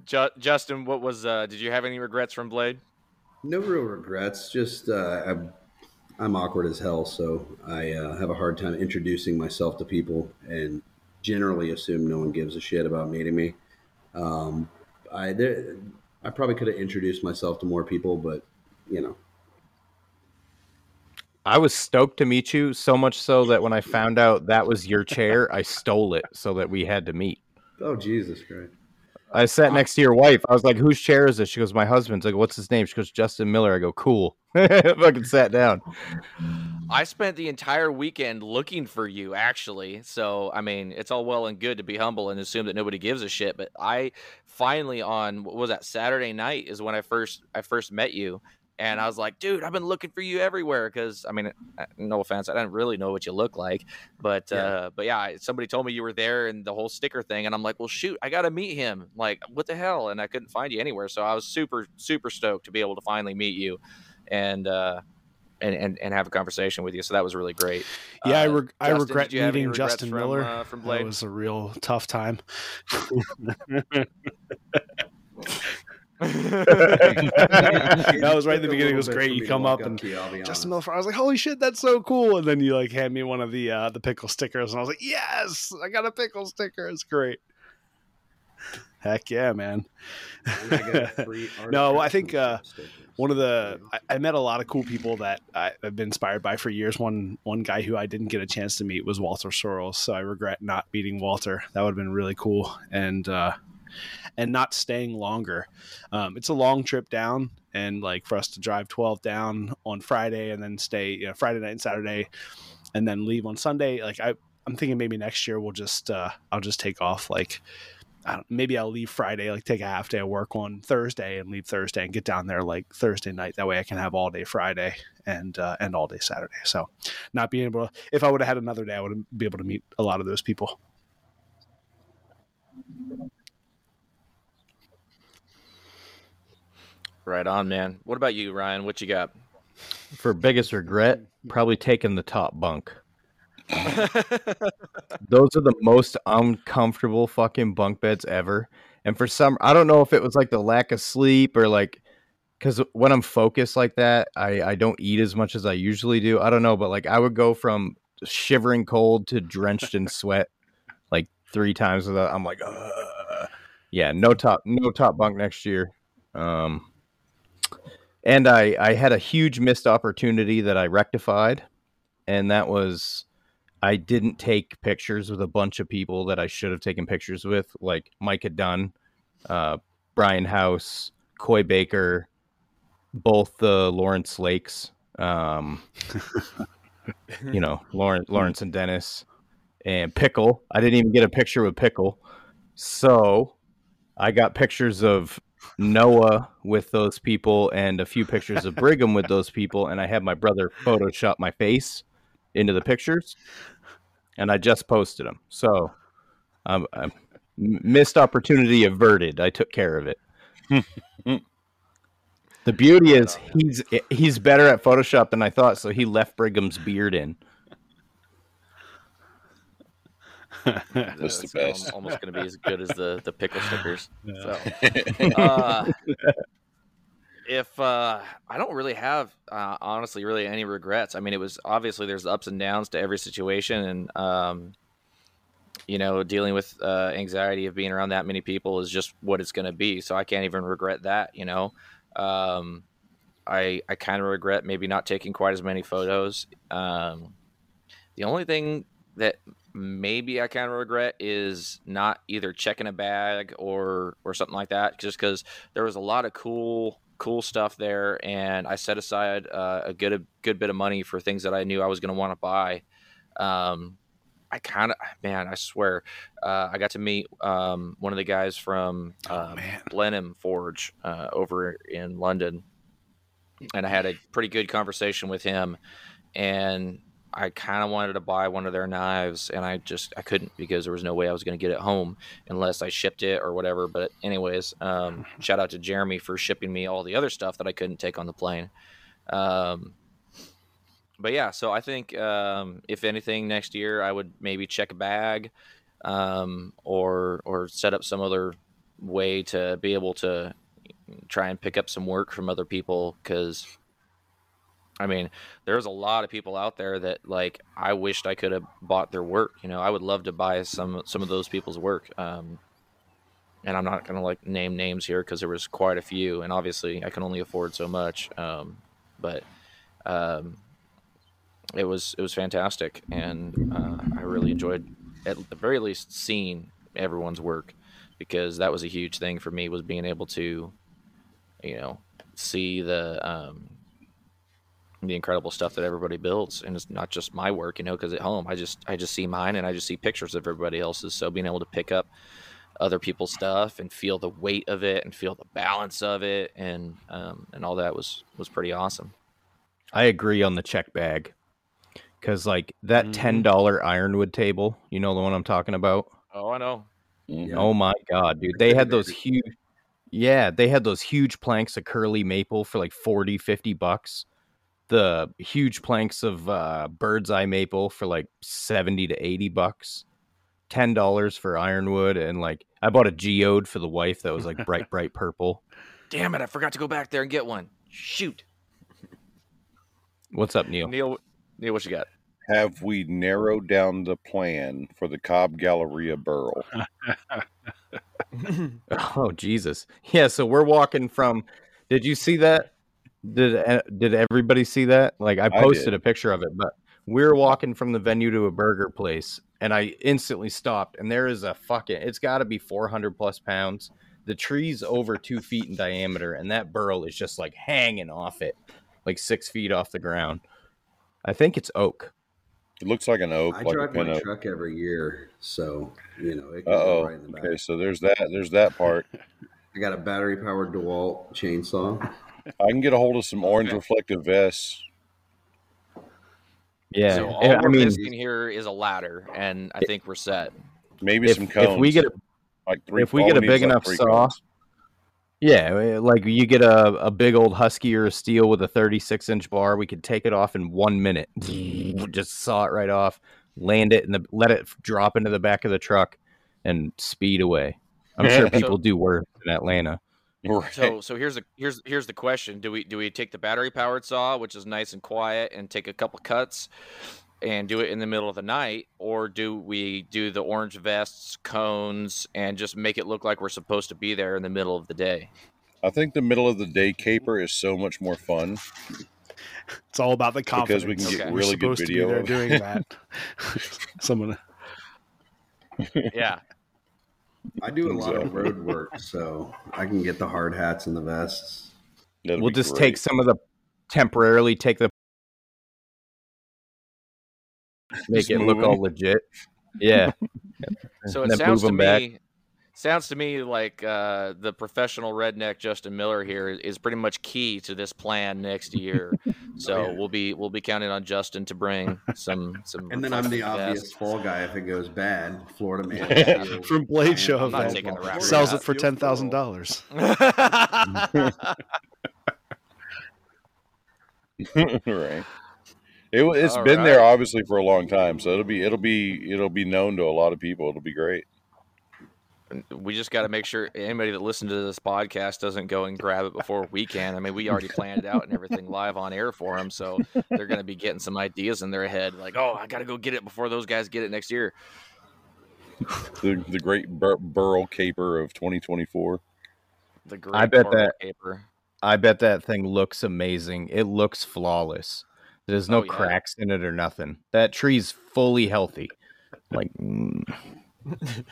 F: (laughs)
B: Ju- Justin, what was? Uh, did you have any regrets from Blade?
H: No real regrets. Just uh, I'm, I'm awkward as hell, so I uh, have a hard time introducing myself to people, and generally assume no one gives a shit about meeting me. Um, I there, I probably could have introduced myself to more people, but you know,
D: I was stoked to meet you so much so that when I (laughs) found out that was your chair, I stole it so that we had to meet.
H: oh Jesus Christ!
D: I sat next to your wife. I was like, "Whose chair is this?" She goes, "My husband's." I go, "What's his name?" She goes, "Justin Miller." I go, "Cool." (laughs) Fucking sat down.
B: I spent the entire weekend looking for you, actually. So, I mean, it's all well and good to be humble and assume that nobody gives a shit. But I finally on what was that Saturday night is when I first I first met you, and I was like, dude, I've been looking for you everywhere. Because I mean, uh, no offense, I didn't really know what you look like, but
H: Yeah.
B: uh, but yeah, somebody told me you were there and the whole sticker thing, and I'm like, well, shoot, I got to meet him. Like, what the hell? And I couldn't find you anywhere, so I was super super stoked to be able to finally meet you, and. uh and, and, and have a conversation with you. So that was really great.
E: Yeah, I,
B: Uh,
E: I regret
B: you have any
E: meeting Justin
B: from,
E: Miller.
B: uh, from Blade.
E: was a real tough time. (laughs) (laughs) that was right at the (laughs) beginning. It was great. You come up and
H: to you, I'll
E: Justin. Miller. I was like, "Holy shit, that's so cool!" And then you like hand me one of the uh, the pickle stickers, and I was like, "Yes, I got a pickle sticker. It's great." Heck yeah, man!
H: I got a (laughs) free
E: No, I think, uh, one of the I, I met a lot of cool people that I, I've been inspired by for years. One one guy who I didn't get a chance to meet was Walter Sorrells, so I regret not meeting Walter. That would have been really cool, and uh, and not staying longer. Um, it's a long trip down, and like for us to drive twelve down on Friday and then stay you know, Friday night and Saturday, and then leave on Sunday. Like I I'm thinking maybe next year we'll just uh, I'll just take off like maybe I'll leave Friday, like take a half day of work on Thursday and leave Thursday and get down there like Thursday night. That way I can have all day Friday and uh, and all day Saturday. So not being able to, if I would have had another day, I would be able to meet a lot of those people.
B: Right on, man. What about you, Ryan? What you got?
D: For biggest regret, probably taking the top bunk. (laughs) Those are the most uncomfortable fucking bunk beds ever. And for some, I don't know if it was like the lack of sleep or like, because when I'm focused like that, I, I don't eat as much as I usually do. I don't know, but like I would go from shivering cold to drenched in sweat like three times without. I'm like, "Ugh." yeah, no top, no top bunk next year. Um, and I I had a huge missed opportunity that I rectified, and that was I didn't take pictures with a bunch of people that I should have taken pictures with, like Micah Dunn, uh, Brian House, Coy Baker, both the Lawrence Lakes, um, (laughs) you know, Lawrence, Lawrence and Dennis, and Pickle. I didn't even get a picture with Pickle, so I got pictures of Noah with those people and a few pictures of Brigham with those people, and I had my brother Photoshop my face into the pictures, and I just posted them. So, um, um, missed opportunity averted. I took care of it. the beauty is he's he's better at Photoshop than I thought, so he left Brigham's beard in.
F: That's the best.
B: al- Almost going to be as good as the the pickle stickers. (laughs) So, (laughs) uh, if uh, I don't really have uh, honestly really any regrets. I mean, it was obviously there's ups and downs to every situation, and um, you know, dealing with uh, anxiety of being around that many people is just what it's going to be. So I can't even regret that. You know, um, I I kind of regret maybe not taking quite as many photos. Um, the only thing that maybe I kind of regret is not either checking a bag or or something like that, just because there was a lot of cool cool stuff there, and I set aside uh, a good a good bit of money for things that I knew I was going to want to buy. Um, I kind of man, I swear, uh, I got to meet um, one of the guys from um,
E: man.
B: Blenheim Forge uh, over in London, and I had a pretty good conversation with him, and I kind of wanted to buy one of their knives, and I just I couldn't because there was no way I was going to get it home unless I shipped it or whatever. But anyways, um, (laughs) shout out to Jeremy for shipping me all the other stuff that I couldn't take on the plane. Um, but yeah, so I think um, if anything next year, I would maybe check a bag, um, or or set up some other way to be able to try and pick up some work from other people because I mean, there's a lot of people out there that like I wished I could have bought their work. You know, I would love to buy some some of those people's work. Um, and I'm not gonna like name names here because there was quite a few, and obviously I can only afford so much. Um, but um, it was it was fantastic, and uh, I really enjoyed at the very least seeing everyone's work because that was a huge thing for me was being able to, you know, see the um, the incredible stuff that everybody builds and it's not just my work you know because at home i just i just see mine and i just see pictures of everybody else's so being able to pick up other people's stuff and feel the weight of it and feel the balance of it and um, and all that was was pretty awesome
D: I agree on the check bag because like that
E: Mhm.
D: ten dollar ironwood table, you know the one I'm talking about.
B: oh i know
H: Yeah.
D: Oh my god, dude. They had those huge Yeah, they had those huge planks of curly maple for like 40, 50 bucks. The huge planks of uh bird's eye maple for like 70 to 80 bucks. $10 for ironwood and like I bought a geode for the wife that was like bright bright purple.
B: Damn it! I forgot to go back there and get one. Shoot,
D: What's up, Neil?
B: Neil. Neil, what you got?
F: Have we narrowed down the plan for the Cobb Galleria Burl? (laughs) (laughs)
D: Oh Jesus! Yeah, so we're walking from. Did you see that? Did uh, did everybody see that? Like I
F: I
D: posted
F: did.
D: a picture of it, but we're walking from the venue to a burger place, and I instantly stopped. And there is a fucking. It's got to be four hundred plus pounds. The tree's over two feet in diameter, and that burl is just like hanging off it, like six feet off the ground. I think it's oak.
F: It looks like an oak,
H: I
F: like
H: drive my
F: oak.
H: truck every year, so you know it can
F: oh.
H: right in the back.
F: Okay, so there's that. There's that part. (laughs)
H: I got a battery powered DeWalt chainsaw.
F: I can get a hold of some orange
B: Okay.
F: reflective vests.
D: Yeah,
B: So all
D: yeah, I
B: we're
D: mean,
B: missing here is a ladder, and I think we're set.
F: Maybe
D: if,
F: some cones.
D: if we get a
F: like three,
D: if we get a big
F: like
D: enough saw,
F: cones.
D: Yeah, eh, like you get a, a big old husky or a Stihl with a 36 inch bar, we could take it off in one minute. (laughs) Just saw it right off, land it, and let it drop into the back of the truck, and speed away. I'm (laughs) sure
B: So-
D: people do worse in Atlanta. (laughs)
F: Right.
B: So so here's the here's here's the question: Do we do we take the battery powered saw, which is nice and quiet, and take a couple cuts, and do it in the middle of the night, or do we do the orange vests, cones, and just make it look like we're supposed to be there in the middle of the day?
F: I think the middle of the day caper is so much more fun.
E: It's all about the confidence.
F: Because we can
B: get
E: We're
F: really good
E: supposed
F: video
E: to
F: of
E: be there doing (laughs) that. (laughs) Someone.
B: Yeah.
H: I do a lot of road work, so I can get the hard hats and the vests.
F: That'd
D: we'll just
F: great.
D: take some of the temporarily take the make
F: Just
D: it look all legit. Yeah. (laughs)
B: So it sounds to
D: me back.
B: Me sounds to me like uh, the professional redneck Justin Miller here is pretty much key to this plan next year. (laughs) So
H: yeah.
B: we'll be we'll be counting on Justin to bring some some.
H: And then I'm the
B: reflective
H: obvious
B: vests.
H: fall guy if it goes bad. Florida (laughs) man steals
E: From Blade Show
B: I'm not taking the rap
E: Sells
B: that.
E: it for ten thousand dollars. (laughs)
F: right. It, wa- it's
B: All
F: been there obviously for a long time, so it'll be it'll be it'll be known to a lot of people. It'll be great.
B: We just got to make sure anybody that listens to this podcast doesn't go and grab it before we can. I mean, we already planned it out and everything live on air for them, so they're going to be getting some ideas in their head, like, "Oh, I got to go get it before those guys get it next year."
F: The the great bur- Burl caper of 2024.
B: The great
D: I bet
B: Coral
D: that-
B: caper.
D: I bet that thing looks amazing. It looks flawless. There's no
B: Oh, yeah.
D: cracks in it or nothing. That tree's fully healthy. Like mm, (laughs)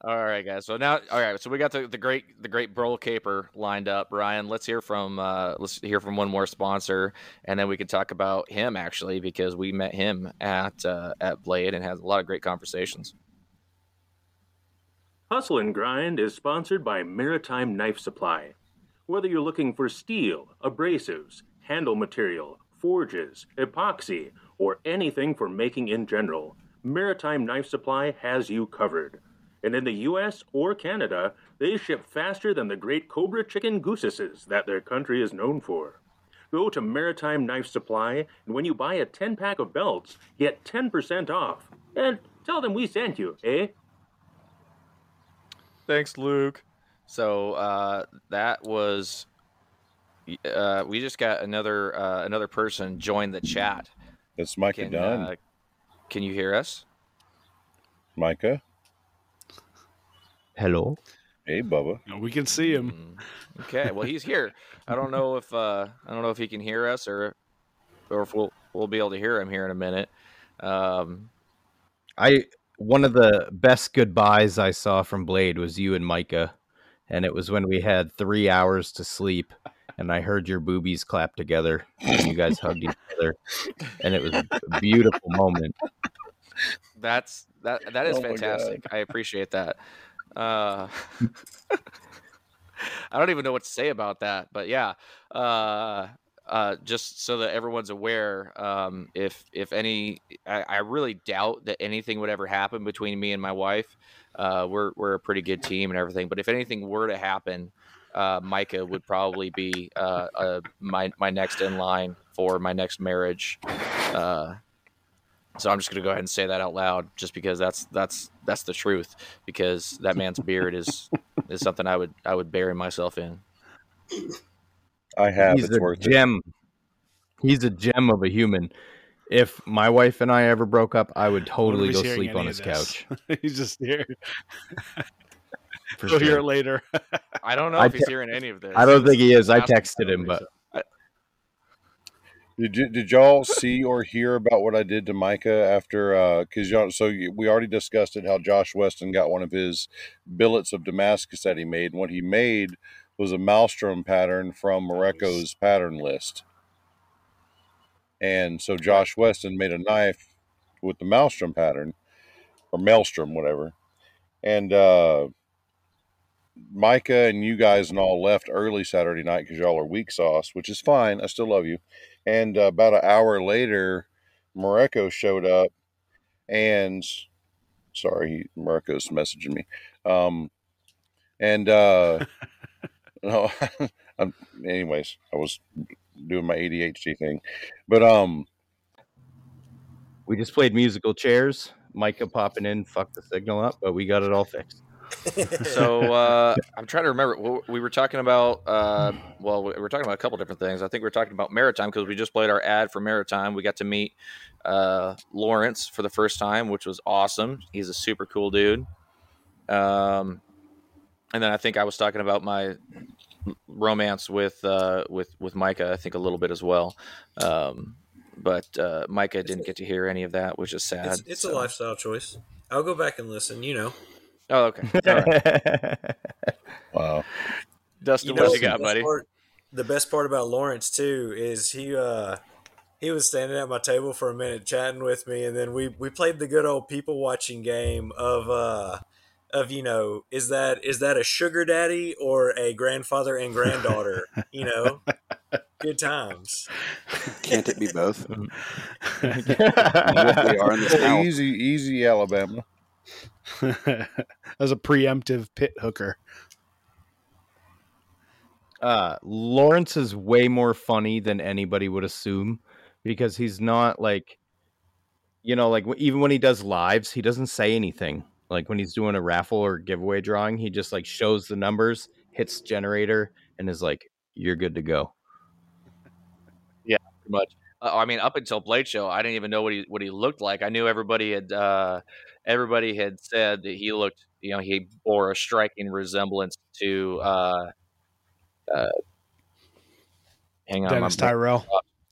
B: All right, guys. So now, all right. So we got the, the great the great Burl Caper lined up. Ryan, let's hear from uh, let's hear from one more sponsor, and then we can talk about him actually because we met him at uh, at Blade and had a lot of great conversations.
I: Hustle and Grind is sponsored by Maritime Knife Supply. Whether you're looking for steel, abrasives, handle material, forges, epoxy, or anything for making in general, Maritime Knife Supply has you covered. And in the US or Canada, they ship faster than the great Cobra chicken goosesses that their country is known for. Go to Maritime Knife Supply, and when you buy a 10 pack of belts, get 10% off. And tell them we sent you, eh?
B: Thanks, Luke. So uh, that was uh, we just got another uh, another person join the chat.
F: That's Micah
B: Can
F: Dunn.
B: Can you hear us?
F: Micah,
D: hello.
F: hey Bubba.
E: We can see him.
B: Mm, Okay, well he's here. I don't know if uh, I don't know if he can hear us or or if we'll we'll be able to hear him here in a minute. Um,
D: I one of the best goodbyes I saw from Blade was you and Micah, and it was when we had three hours to sleep, and I heard your boobies clap together, and you guys hugged each other, (laughs) and it was a beautiful moment.
B: that's that that is
F: Oh
B: fantastic. I appreciate that. Uh, (laughs) (laughs) I don't even know what to say about that, but yeah. Uh, uh, just so that everyone's aware, um, if if any, I, I really doubt that anything would ever happen between me and my wife. Uh, we're we're a pretty good team and everything, but if anything were to happen, uh, Micah would probably be uh, uh, my my next in line for my next marriage. Uh, So I'm just gonna go ahead and say that out loud, just because that's that's that's the truth. Because that man's beard is is something I would I would bury myself in.
F: I have.
D: He's
F: it's
D: a
F: worth it.
D: gem. He's a gem of a human. If my wife and I ever broke up, I would totally go sleep on his
E: this.
D: couch. (laughs)
E: He's just here.
D: For
E: We'll hear it later. (laughs)
B: I don't know
D: I
B: if he's hearing any of this.
D: I don't think he is. I texted him, but
F: Did you, did y'all see or hear about what I did to Micah after? Because y'all, so we already discussed it. How Josh Weston got one of his billets of Damascus that he made. And what he made was a maelstrom pattern from Mareko's pattern list. And so Josh Weston made a knife with the maelstrom pattern, or maelstrom, whatever. And uh, Micah and you guys and all left early Saturday night because y'all are weak sauce, which is fine. I still love you. And uh, about an hour later, Mareko showed up, and sorry, he, Mareko's messaging me. Um, and uh, (laughs) no, (laughs) I'm, anyways, I was doing my ADHD thing, but um,
D: we just played musical chairs. Micah popping in fucked the signal up, but we got it all fixed. (laughs)
B: so uh, (laughs) I'm trying to remember. what We were talking about. Uh, well, we were talking about a couple different things. I think we were talking about Maritime because we just played our ad for Maritime. We got to meet uh, Lawrence for the first time, which was awesome. He's a super cool dude. Um, and then I think I was talking about my romance with uh, with with Micah. I think a little bit as well. Um, but uh, Micah didn't get to hear any of that, which is sad.
K: It's, it's a lifestyle choice. I'll go back and listen. You know,
B: Oh, okay. All right. (laughs)
F: wow.
B: Dustin,
K: you know
B: what you
K: the
B: got,
K: best
B: buddy?
K: Part, the best part about Lawrence too is he uh he was standing at my table for a minute chatting with me, and then we we played the good old people watching game of uh of you know is that is that a sugar daddy or a grandfather and granddaughter? you know, (laughs) good times.
G: Can't it be both? (laughs) We are in the
F: Easy, easy, Alabama. (laughs)
E: As a preemptive pit hooker.
D: uh Lawrence is way more funny than anybody would assume because he's not like you know like even when he does lives he doesn't say anything like when he's doing a raffle or giveaway drawing he just like shows the numbers hits generator and is like you're good to go (laughs) Yeah,
B: pretty much. Uh, I mean, up until Blade Show, I didn't even know what he what he looked like. I knew everybody had uh, everybody had said that he looked, you know, he bore a striking resemblance to. Uh, uh, hang on,
E: Dennis
B: my-
E: Tyrell.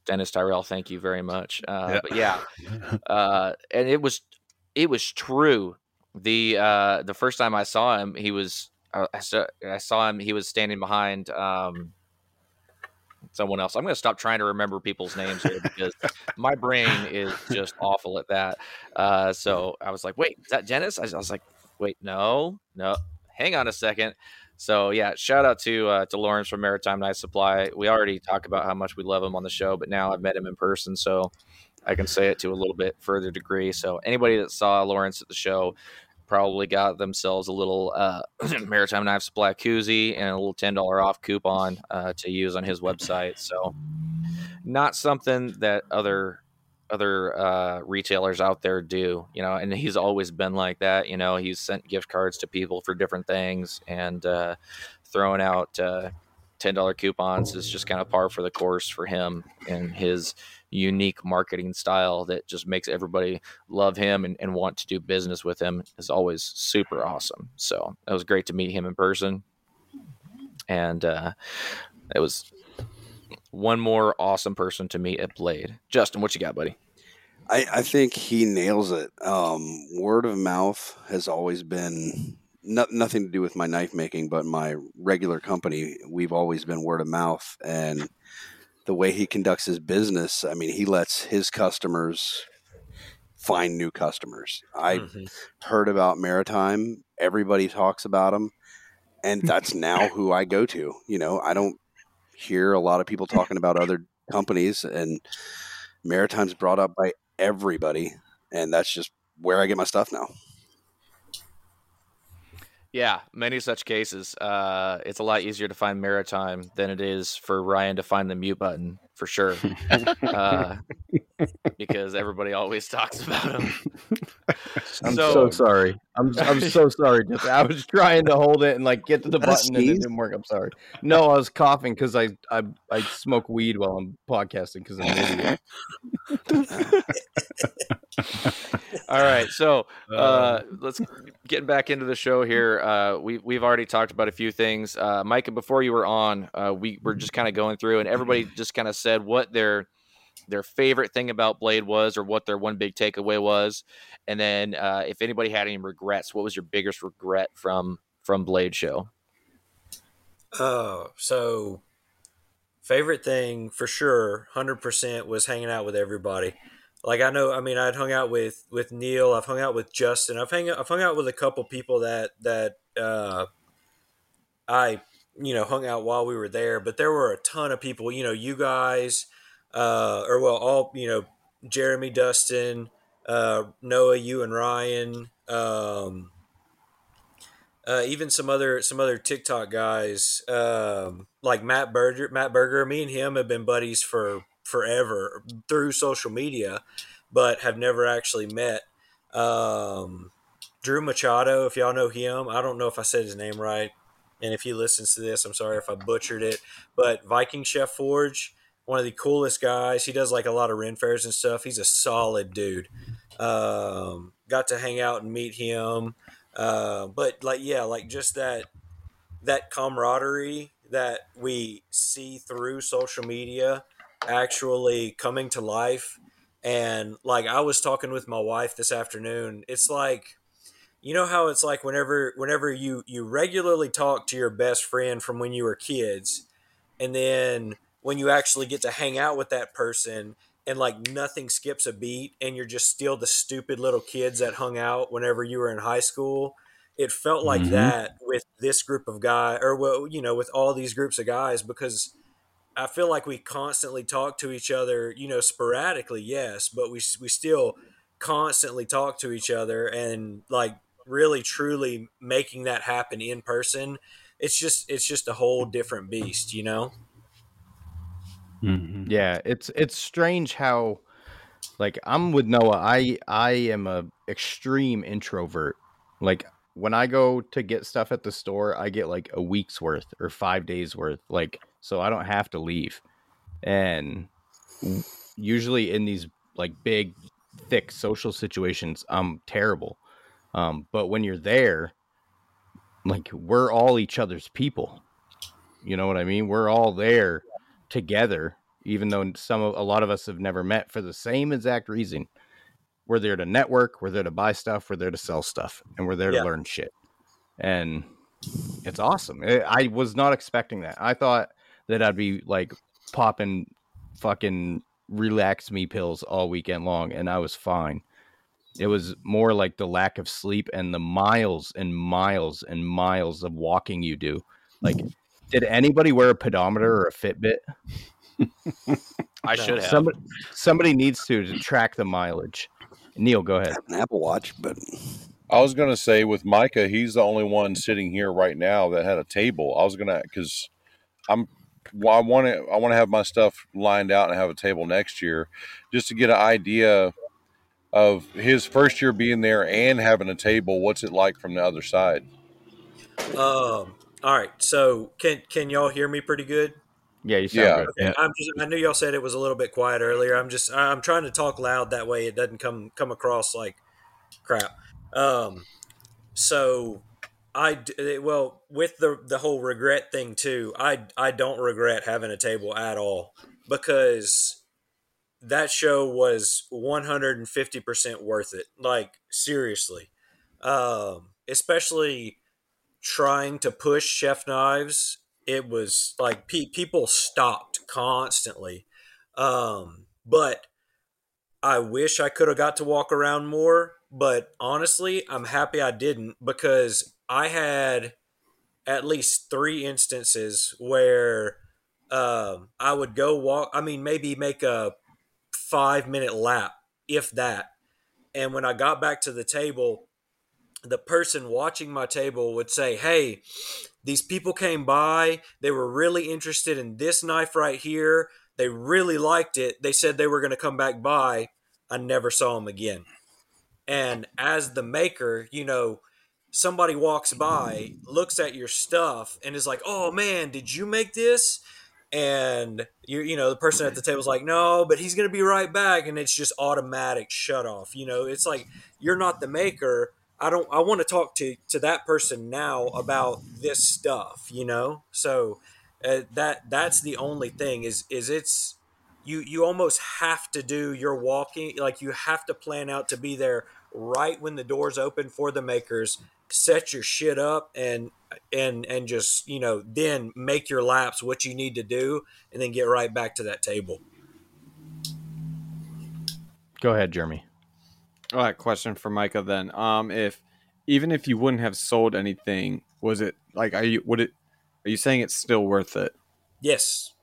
B: Dennis Tyrell. Thank you very much. Uh,
E: Yeah.
B: But yeah, (laughs) uh, and it was it was true. The uh, the first time I saw him, he was uh, I saw, I saw him. He was standing behind um, someone else. I'm going to stop trying to remember people's names here because my brain is just awful at that. Uh, so I was like, "Wait, is that Dennis?" I, I was like, "Wait, no, no, hang on a second. So yeah, shout out to uh, to Lawrence from Maritime Knife Supply. We already talked about how much we love him on the show, but now I've met him in person, so I can say it to a little bit further degree. So anybody that saw Lawrence at the show probably got themselves a little uh, (clears throat) Maritime Knife Supply koozie and a little ten dollar off coupon uh, to use on his website. So not something that other other uh, retailers out there do, you know, and he's always been like that. You know, he's sent gift cards to people for different things and uh, throwing out uh, ten dollar coupons is just kind of par for the course for him and his unique marketing style that just makes everybody love him and, and want to do business with him is always super awesome. So it was great to meet him in person, and uh, it was one more awesome person to meet at Blade. Justin, what you got, buddy?
G: I, I think he nails it. Um, word of mouth has always been no, nothing to do with my knife making, but my regular company. We've always been word of mouth, and the way he conducts his business. I mean, he lets his customers find new customers. I
K: Mhm.
G: heard about Maritime. Everybody talks about him, and that's now who I go to. You know, I don't hear a lot of people talking about other companies, and Maritime's brought up by everybody, and that's just where I get my stuff now.
B: Yeah, many such cases. Uh, it's a lot easier to find maritime than it is for Ryan to find the mute button for sure. uh, because everybody always talks about him. (laughs)
D: I'm so, sorry. I'm I'm so sorry. Just I was trying to hold it and like get to the button and it didn't work. I'm sorry. No, I was coughing because I, I I smoke weed while I'm podcasting because I'm an idiot. (laughs)
B: All right, so (laughs) uh, let's get back into the show here. Uh, we we've already talked about a few things, uh, Micah. Before you were on, uh, we were just kind of going through, and everybody just kind of said what their their favorite thing about Blade was, or what their one big takeaway was, and then uh, if anybody had any regrets, what was your biggest regret from from Blade Show?
K: Oh, so favorite thing for sure, hundred percent was hanging out with everybody. Like I know, I mean, I'd hung out with with Neil. I've hung out with Justin. I've hung I've hung out with a couple people that that uh, I you know hung out while we were there. But there were a ton of people. You know, you guys, uh, or well, all you know, Jeremy, Dustin, uh, Noah, you and Ryan. Um, uh, even some other some other TikTok guys um, like Matt Berger. Matt Berger, me and him have been buddies for forever through social media, but have never actually met. Um, Drew Machado, if y'all know him, I don't know if I said his name right, and if he listens to this, I'm sorry if I butchered it. But Viking Chef Forge, one of the coolest guys. He does like a lot of Ren fairs and stuff. He's a solid dude. Um, got to hang out and meet him. Uh, but like yeah, like just that that camaraderie that we see through social media actually coming to life. And like I was talking with my wife this afternoon, it's like you know how it's like whenever whenever you you regularly talk to your best friend from when you were kids and then when you actually get to hang out with that person and like nothing skips a beat and you're just still the stupid little kids that hung out whenever you were in high school it felt like
L: Mhm.
K: that with this group of guys or well you know with all these groups of guys because i feel like we constantly talk to each other you know sporadically yes but we we still constantly talk to each other and like really truly making that happen in person it's just it's just a whole different beast you know
E: Mm-hmm.
D: Yeah, it's it's strange how like I'm with Noah. I I am a extreme introvert. Like when I go to get stuff at the store, I get like a week's worth or 5 days worth like so I don't have to leave. And usually in these like big thick social situations, I'm terrible. Um but when you're there, like we're all each other's people. You know what I mean? We're all there together, even though some of a lot of us have never met for the same exact reason. We're there to network, we're there to buy stuff, we're there to sell stuff, and we're there
K: Yeah.
D: to learn shit. And it's awesome. I I was not expecting that. I thought that I'd be like popping fucking relax me pills all weekend long, and I was fine. It was more like the lack of sleep and the miles and miles and miles of walking you do. Like, did anybody wear a pedometer or a Fitbit?
B: I should have.
D: Somebody, somebody needs to to track the mileage. Neil, go ahead.
G: An Apple Watch, but
F: I was gonna say with Micah, he's the only one sitting here right now that had a table. I was gonna because I'm well, I want to I want to have my stuff lined out and have a table next year, just to get an idea of his first year being there and having a table. What's it like from the other side?
K: um all right so can can y'all hear me pretty good
D: Yeah, you sound
F: Yeah.
D: good.
K: Okay, I'm just, I knew y'all said it was a little bit quiet earlier. I'm just I'm trying to talk loud that way it doesn't come come across like crap. Um, so I eh, well with the the whole regret thing too. I I don't regret having a table at all because that show was 150% worth it. Like seriously. Um, especially trying to push chef knives it was like pe- people stopped constantly um but i wish i could have got to walk around more but honestly i'm happy i didn't because i had at least three instances where um i would go walk i mean maybe make a five minute lap if that and when i got back to the table the person watching my table would say, Hey, these people came by. They were really interested in this knife right here. They really liked it. They said they were going to come back by. I never saw them again. And as the maker, you know, somebody walks by, looks at your stuff, and is like, "Oh man, did you make this?" And you you know the person at the table's like, "No, but he's gonna be right back," and it's just automatic shut off. You know, it's like you're not the maker. I don't. I want to talk to to that person now about this stuff. You know, so uh, that that's the only thing is is it's you you almost have to do your walking like you have to plan out to be there right when the doors open for the makers set your shit up and and and just you know then make your laps what you need to do and then get right back to that table
D: Go ahead, Jeremy.
C: All right, question for Micah then. Um, if even if you wouldn't have sold anything, was it like are you would it are you saying it's still worth it?
K: yes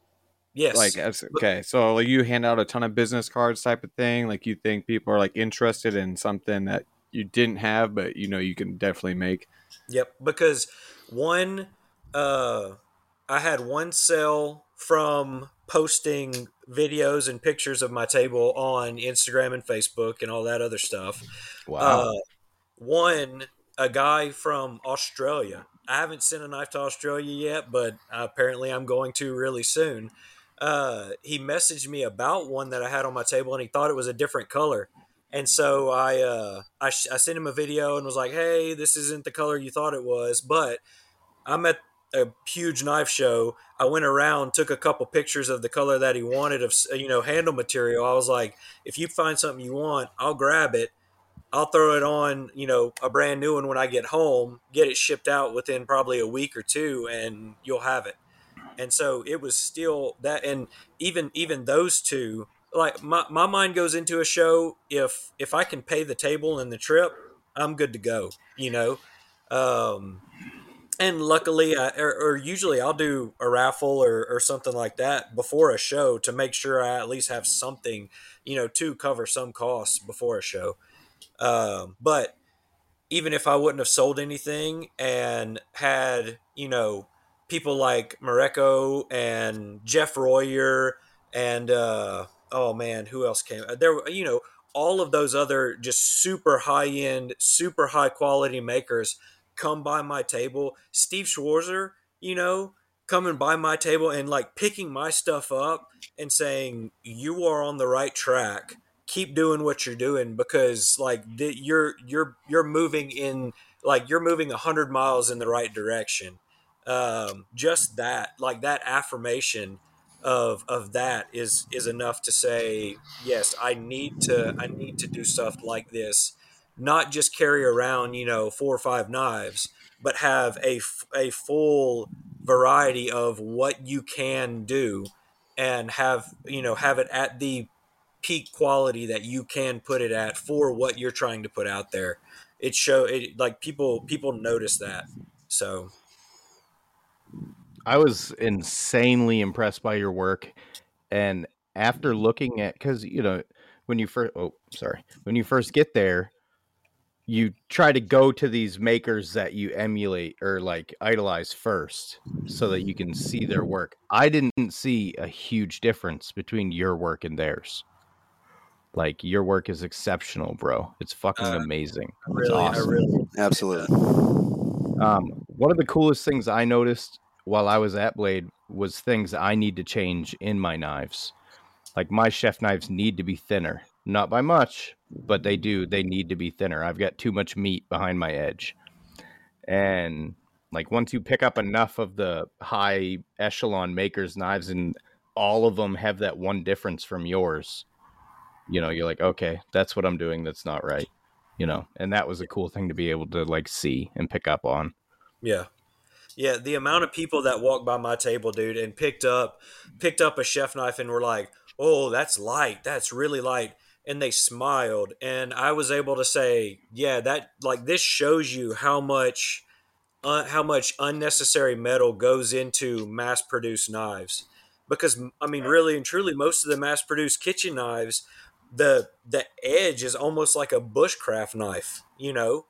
K: yes
C: Like okay, so like you hand out a ton of business cards type of thing. Like you think people are like interested in something that you didn't have, but you know you can definitely make.
K: Yep, because one, uh, I had one sale from posting videos and pictures of my table on Instagram and Facebook and all that other stuff.
D: Wow.
K: Uh, one, a guy from Australia. I haven't sent a knife to Australia yet, but apparently I'm going to really soon. Uh, he messaged me about one that I had on my table, and he thought it was a different color. And so I, uh, I, sh- I sent him a video and was like, "Hey, this isn't the color you thought it was." But I'm at a huge knife show. I went around, took a couple pictures of the color that he wanted of you know handle material. I was like, "If you find something you want, I'll grab it. I'll throw it on, you know, a brand new one when I get home. Get it shipped out within probably a week or two, and you'll have it." And so it was still that, and even even those two like my, my mind goes into a show. If if i can pay the table and the trip i'm good to go you know? Um and luckily I, or, or usually i'll do a raffle or, or something like that before a show to make sure i at least have something you know to cover some costs before a show. Um but even if i wouldn't have sold anything and had you know people like Mareko and Jeff Royer and uh, oh man, who else came? Uh, There, you know, all of those other just super high end, super high quality makers come by my table. Steve Schwarzer, you know, coming by my table and like picking my stuff up and saying, "You are on the right track. Keep doing what you're doing because like th- you're you're you're moving in like you're moving a hundred miles in the right direction." Um, just that like that affirmation of of that is is enough to say yes i need to i need to do stuff like this not just carry around you know four or five knives but have a a full variety of what you can do and have you know have it at the peak quality that you can put it at for what you're trying to put out there. It show it like people people notice that. So
D: I was insanely impressed by your work, and after looking at because you know when you first oh sorry when you first get there, you try to go to these makers that you emulate or like idolize first, so that you can see their work. I didn't see a huge difference between your work and theirs. Like your work is exceptional, bro. It's fucking
K: Uh,
D: amazing. It's
K: really i
D: awesome.
K: really
G: Absolutely.
D: Um, one of the coolest things I noticed while I was at Blade was things I need to change in my knives. Like my chef knives need to be thinner, not by much, but they do. They need to be thinner. I've got too much meat behind my edge. And like once you pick up enough of the high echelon makers knives and all of them have that one difference from yours, you know, you're like, okay, that's what I'm doing that's not right. You know, and that was a cool thing to be able to like see and pick up on.
K: Yeah. Yeah, the amount of people that walked by my table, dude, and picked up picked up a chef knife and were like, "Oh, that's light. That's really light." And they smiled, and I was able to say, "Yeah, that like this shows you how much uh, how much unnecessary metal goes into mass-produced knives." Because I mean, really and truly, most of the mass-produced kitchen knives, the the edge is almost like a bushcraft knife, you know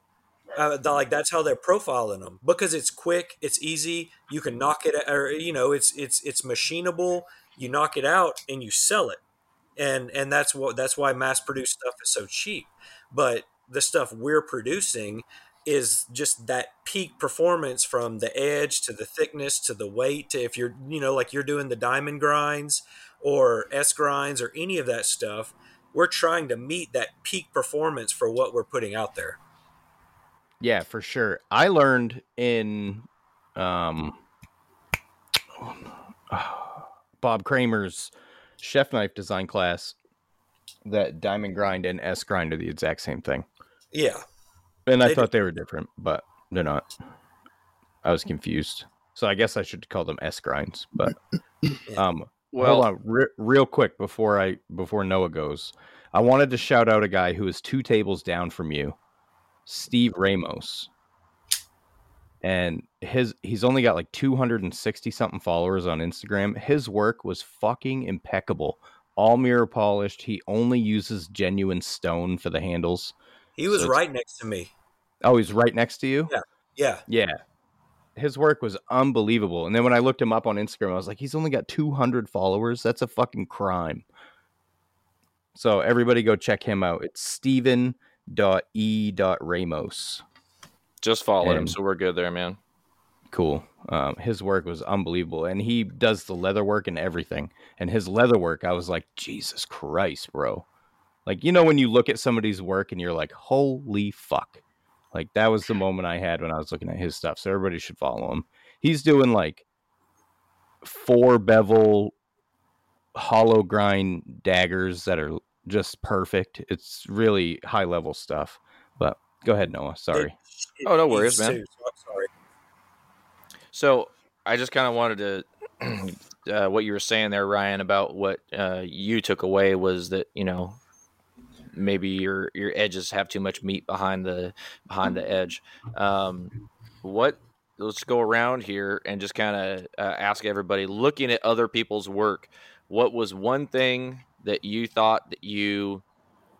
K: uh, like that's how they're profiling them because it's quick, it's easy, you can knock it, or you know, it's it's it's machinable, you knock it out and you sell it. And and that's what that's why mass produced stuff is so cheap. But the stuff we're producing is just that peak performance from the edge to the thickness to the weight to if you're you know like you're doing the diamond grinds or s grinds or any of that stuff we're trying to meet that peak performance for what we're putting out there
D: Yeah, for sure. I learned in um, (sighs) Bob Kramer's chef knife design class that diamond grind and S grind are the exact same thing.
K: yeah
D: And I
K: They do.
D: thought they were different, but they're not. I was confused. So I guess I should call them S grinds. But (coughs) um,
B: Well-
D: hold on, re- real quick before I before Noah goes, I wanted to shout out a guy who is two tables down from you, Steve Ramos. And his he's only got like 260 something followers on Instagram. His work was fucking impeccable. All mirror polished. He only uses genuine stone for the handles.
K: he was
D: So
K: right next to me
D: Oh, he's right next to you?
K: Yeah. yeah
D: Yeah. His work was unbelievable. And then when I looked him up on Instagram, I was like, he's only got 200 followers. That's a fucking crime. So everybody go check him out. It's Steven.e.ramos.
B: Just follow him, so we're good there, man.
D: Cool. Um, his work was unbelievable. And he does the leather work and everything. And his leather work, I was like, Jesus Christ, bro. Like, you know, when you look at somebody's work and you're like, holy fuck. Like, that was the moment I had when I was looking at his stuff. So everybody should follow him. He's doing like four bevel hollow grind daggers that are just perfect. It's really high level stuff. But go ahead, Noah. Sorry.
B: Oh, no worries, man.
K: too, so I'm sorry
B: So I just kind of wanted to, (clears throat) uh, what you were saying there, Ryan, about what uh, you took away was that you know maybe your your edges have too much meat behind the behind the edge. Um, what? Let's go around here and just kind of uh, ask everybody, looking at other people's work, what was one thing that you thought that you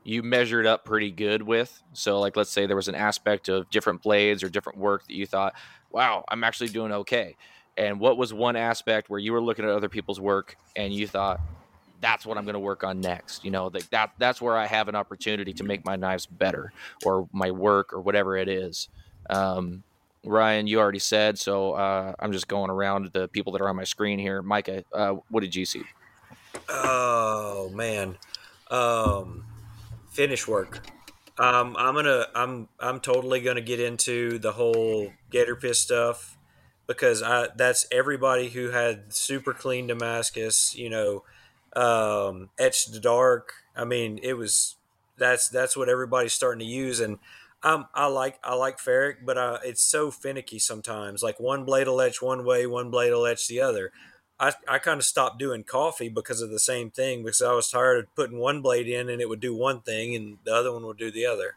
B: you measured up pretty good with? So, like, let's say there was an aspect of different blades or different work that you thought, wow, I'm actually doing okay. And what was one aspect where you were looking at other people's work and you thought, that's what I'm going to work on next? You know, like that that's where I have an opportunity to make my knives better or my work or whatever it is. Um, Ryan, you already said, so uh, I'm just going around the people that are on my screen here. Micah, uh, what did you see?
K: Oh man, um, finish work. Um, I'm gonna, I'm, I'm totally gonna get into the whole Gator Piss stuff because I, that's everybody who had super clean Damascus, you know, um, etched to dark. I mean, it was that's that's what everybody's starting to use, and I'm, I like I like ferric, but uh, it's so finicky sometimes. Like one blade will etch one way, one blade will etch the other. I, I kind of stopped doing coffee because of the same thing because I was tired of putting one blade in and it would do one thing and the other one would do the other.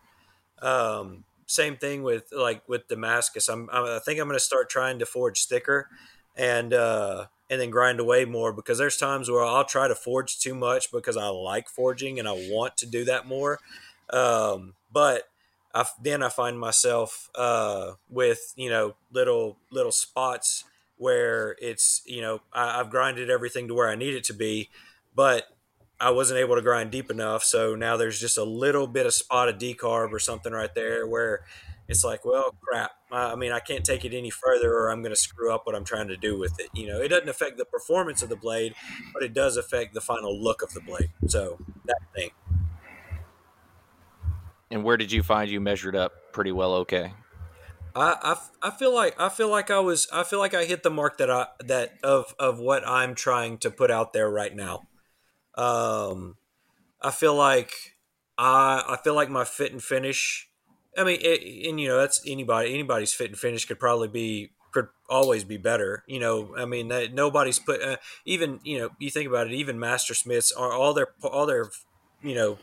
K: Um, same thing with like with Damascus. I'm I think I'm going to start trying to forge thicker and uh, and then grind away more because there's times where I'll try to forge too much because I like forging and I want to do that more. Um, but I, then I find myself uh, with you know little little spots where it's you know I, I've grinded everything to where I need it to be, but I wasn't able to grind deep enough. So now there's just a little bit of spot of decarb or something right there where it's like, well, crap. I mean, I can't take it any further, or I'm going to screw up what I'm trying to do with it. You know, it doesn't affect the performance of the blade, but it does affect the final look of the blade. So that thing.
B: And where did you find you measured up pretty well okay?
K: I, I, I feel like I feel like I was I feel like I hit the mark that I that of of what I'm trying to put out there right now. Um, I feel like I I feel like my fit and finish. I mean, it, and you know that's anybody anybody's fit and finish could probably be could always be better. You know, I mean that nobody's put uh, even you know you think about it. Even master smiths are all their all their you know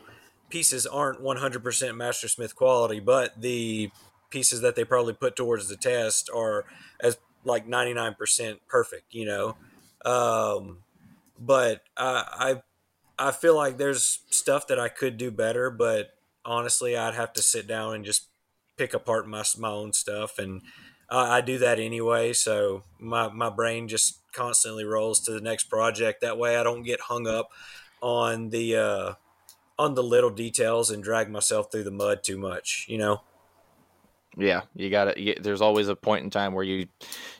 K: pieces aren't 100% master smith quality, but the pieces that they probably put towards the test are as like 99% perfect, you know. Um, but I, I I feel like there's stuff that I could do better, but honestly, I'd have to sit down and just pick apart my my own stuff and I, I do that anyway. So my my brain just constantly rolls to the next project. That way, I don't get hung up on the uh, on the little details and drag myself through the mud too much. You know.
B: Yeah, you got to. There's always a point in time where you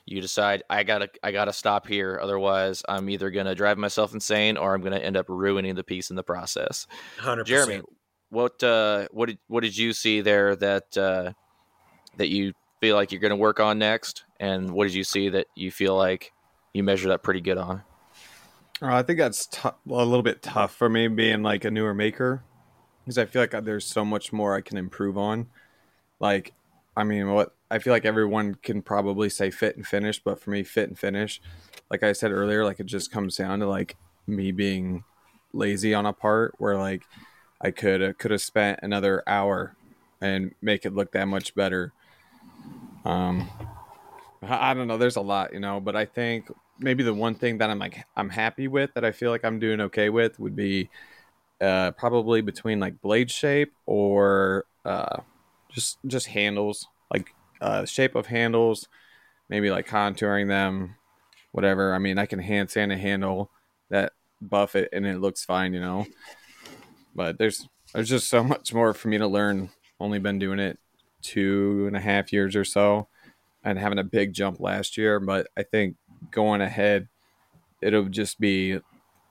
B: you decide I gotta I gotta stop here. Otherwise, I'm either gonna drive myself insane or I'm gonna end up ruining the piece in the process.
K: Hundred
B: Jeremy, what uh, what did what did you see there that uh, that you feel like you're gonna work on next, and what did you see that you feel like you measured up pretty good on?
C: Uh, I think that's t- a little bit tough for me being like a newer maker because I feel like there's so much more I can improve on. Like I mean, what I feel like everyone can probably say fit and finish, but for me, fit and finish, like I said earlier, like it just comes down to like me being lazy on a part where like I could could have spent another hour and make it look that much better. Um, I don't know. There's a lot, you know, but I think maybe the one thing that I'm like I'm happy with that I feel like I'm doing okay with would be uh, probably between like blade shape or uh, just just handles like uh, shape of handles, maybe like contouring them, whatever. I mean, I can hand sand a handle that buff it and it looks fine, you know. But there's there's just so much more for me to learn. Only been doing it two and a half years or so, and having a big jump last year. But I think going ahead, it'll just be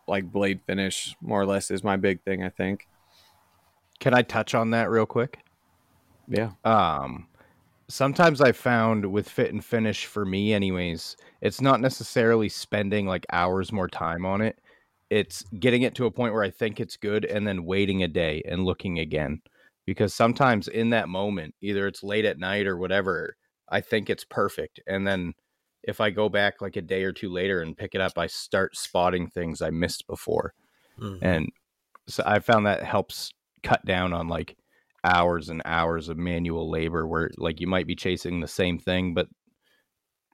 C: like blade finish more or less is my big thing. I think.
D: Can I touch on that real quick?
C: Yeah.
D: Um, sometimes I found with fit and finish for me, anyways, it's not necessarily spending like hours more time on it. It's getting it to a point where I think it's good and then waiting a day and looking again. Because sometimes in that moment, either it's late at night or whatever, I think it's perfect. And then if I go back like a day or two later and pick it up, I start spotting things I missed before. Mm-hmm. And so I found that helps cut down on like hours and hours of manual labor where like you might be chasing the same thing but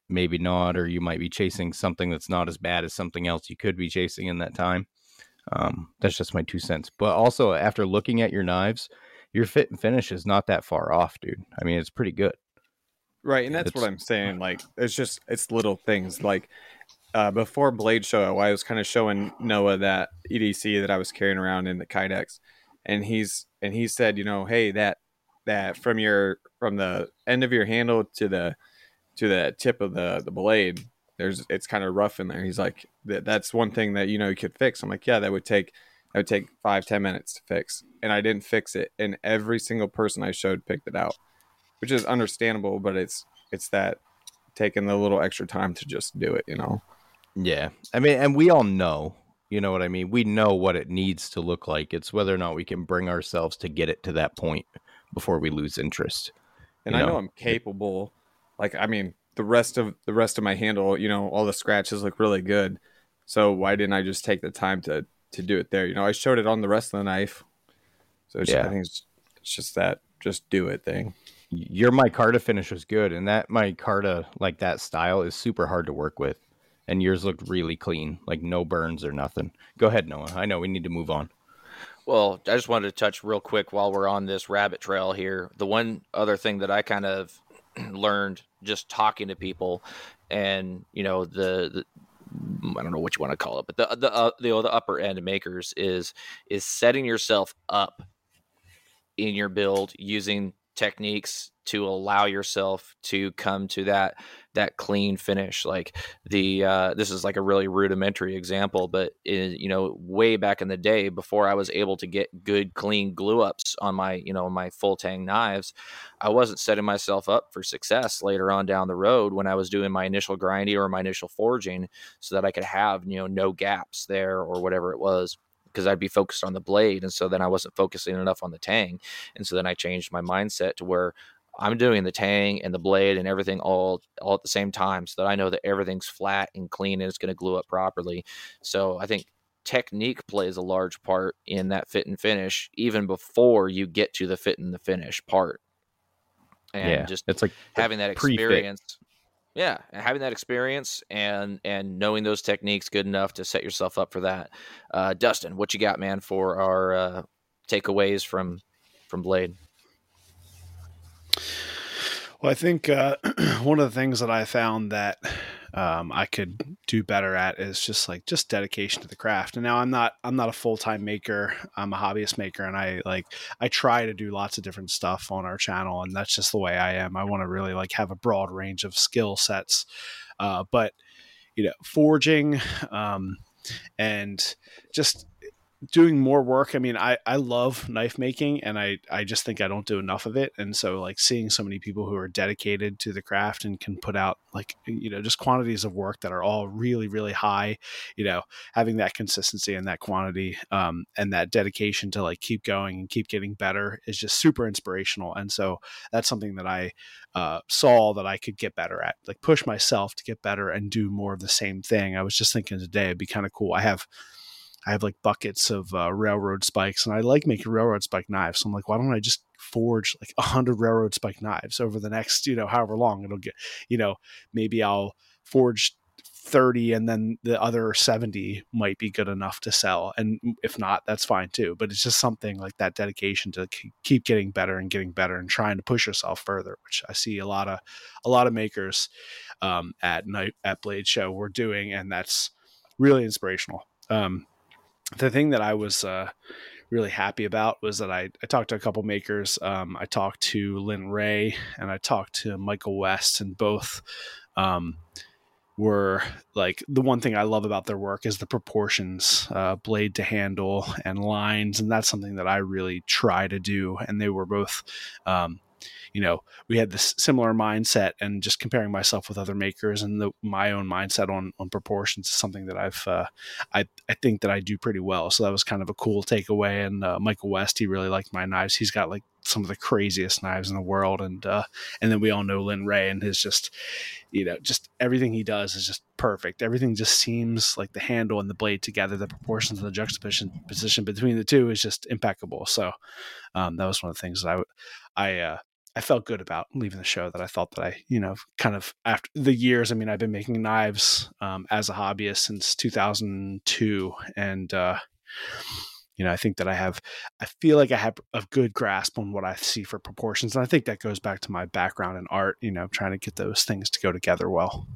D: maybe not or you might be chasing something that's not as bad as something else you could be chasing in that time. Um, that's just my two cents. But also after looking at your knives your fit and finish is not that far off dude. I mean it's pretty good.
C: Right and that's it's, what i'm saying like it's just it's little things like uh, before blade show i was kind of showing noah that edc that i was carrying around in the kydex and he's and he said, you know, hey, that that from your from the end of your handle to the to the tip of the the blade, there's it's kind of rough in there. He's like, that that's one thing that you know you could fix. I'm like, yeah, that would take that would take five ten minutes to fix, and I didn't fix it, and every single person I showed picked it out, which is understandable, but it's it's that taking the little extra time to just do it, you know.
D: Yeah, I mean, and we all know you know what I mean? We know what it needs to look like. It's whether or not we can bring ourselves to get it to that point before we lose interest.
C: And I know? know I'm capable. Like I mean, the rest of the rest of my handle, you know, all the scratches look really good. So why didn't I just take the time to to do it there? You know, I showed it on the rest of the knife. So yeah. I think it's, it's just that just do it thing.
D: Your micarta finish was good, and that micarta like that style is super hard to work with and yours looked really clean, like no burns or nothing. Go ahead, Noah. I know we need to move on.
B: Well, I just wanted to touch real quick while we're on this rabbit trail here. The one other thing that I kind of (clears throat) learned just talking to people, and you know the, the I don't know what you want to call it, but the the uh, the, the upper end makers is is setting yourself up in your build using techniques to allow yourself to come to that that clean finish like the uh, this is like a really rudimentary example but you know way back in the day before i was able to get good clean glue ups on my you know my full tang knives i wasn't setting myself up for success later on down the road when i was doing my initial grinding or my initial forging so that i could have you know no gaps there or whatever it was because I'd be focused on the blade. And so then I wasn't focusing enough on the tang. And so then I changed my mindset to where I'm doing the tang and the blade and everything all all at the same time so that I know that everything's flat and clean and it's going to glue up properly. So I think technique plays a large part in that fit and finish even before you get to the fit and the finish part. And yeah, just it's like having that experience. Yeah, and having that experience and and knowing those techniques good enough to set yourself up for that. Uh, Dustin, what you got, man, for our uh, takeaways from from Blade?
E: Well, I think uh, (clears throat) one of the things that I found that um, I could do better at is just like just dedication to the craft. And now I'm not I'm not a full time maker. I'm a hobbyist maker, and I like I try to do lots of different stuff on our channel, and that's just the way I am. I want to really like have a broad range of skill sets, uh, but you know, forging um, and just doing more work. I mean, I, I love knife making and I, I just think I don't do enough of it. And so like seeing so many people who are dedicated to the craft and can put out like, you know, just quantities of work that are all really, really high, you know, having that consistency and that quantity um, and that dedication to like keep going and keep getting better is just super inspirational. And so that's something that I uh, saw that I could get better at, like push myself to get better and do more of the same thing. I was just thinking today it'd be kind of cool. I have I have like buckets of uh, railroad spikes, and I like making railroad spike knives. So I'm like, why don't I just forge like a hundred railroad spike knives over the next, you know, however long it'll get. You know, maybe I'll forge 30 and then the other 70 might be good enough to sell and if not that's fine too but it's just something like that dedication to keep getting better and getting better and trying to push yourself further which i see a lot of a lot of makers um, at night at blade show we're doing and that's really inspirational um, the thing that I was uh, really happy about was that I, I talked to a couple makers. Um, I talked to Lin Rhea and I talked to Michael West, and both um, were like the one thing I love about their work is the proportions, uh, blade to handle, and lines, and that's something that I really try to do. And they were both um, you know, we had this similar mindset and just comparing myself with other makers and the, my own mindset on, on proportions is something that I've, uh, I, I think that I do pretty well. So that was kind of a cool takeaway. And uh, Michael West, he really liked my knives. He's got like some of the craziest knives in the world. And, uh, and then we all know Lin Rhea and his just, you know, just everything he does is just perfect. Everything just seems like the handle and the blade together, the proportions and the juxtaposition position between the two is just impeccable. So, um, that was one of the things that I, I, uh, I felt good about leaving the show that I thought that I, you know, kind of after the years, I mean, I've been making knives um, as a hobbyist since 2002. And, uh, you know, I think that I have, I feel like I have a good grasp on what I see for proportions. And I think that goes back to my background in art, you know, trying to get those things to go together well.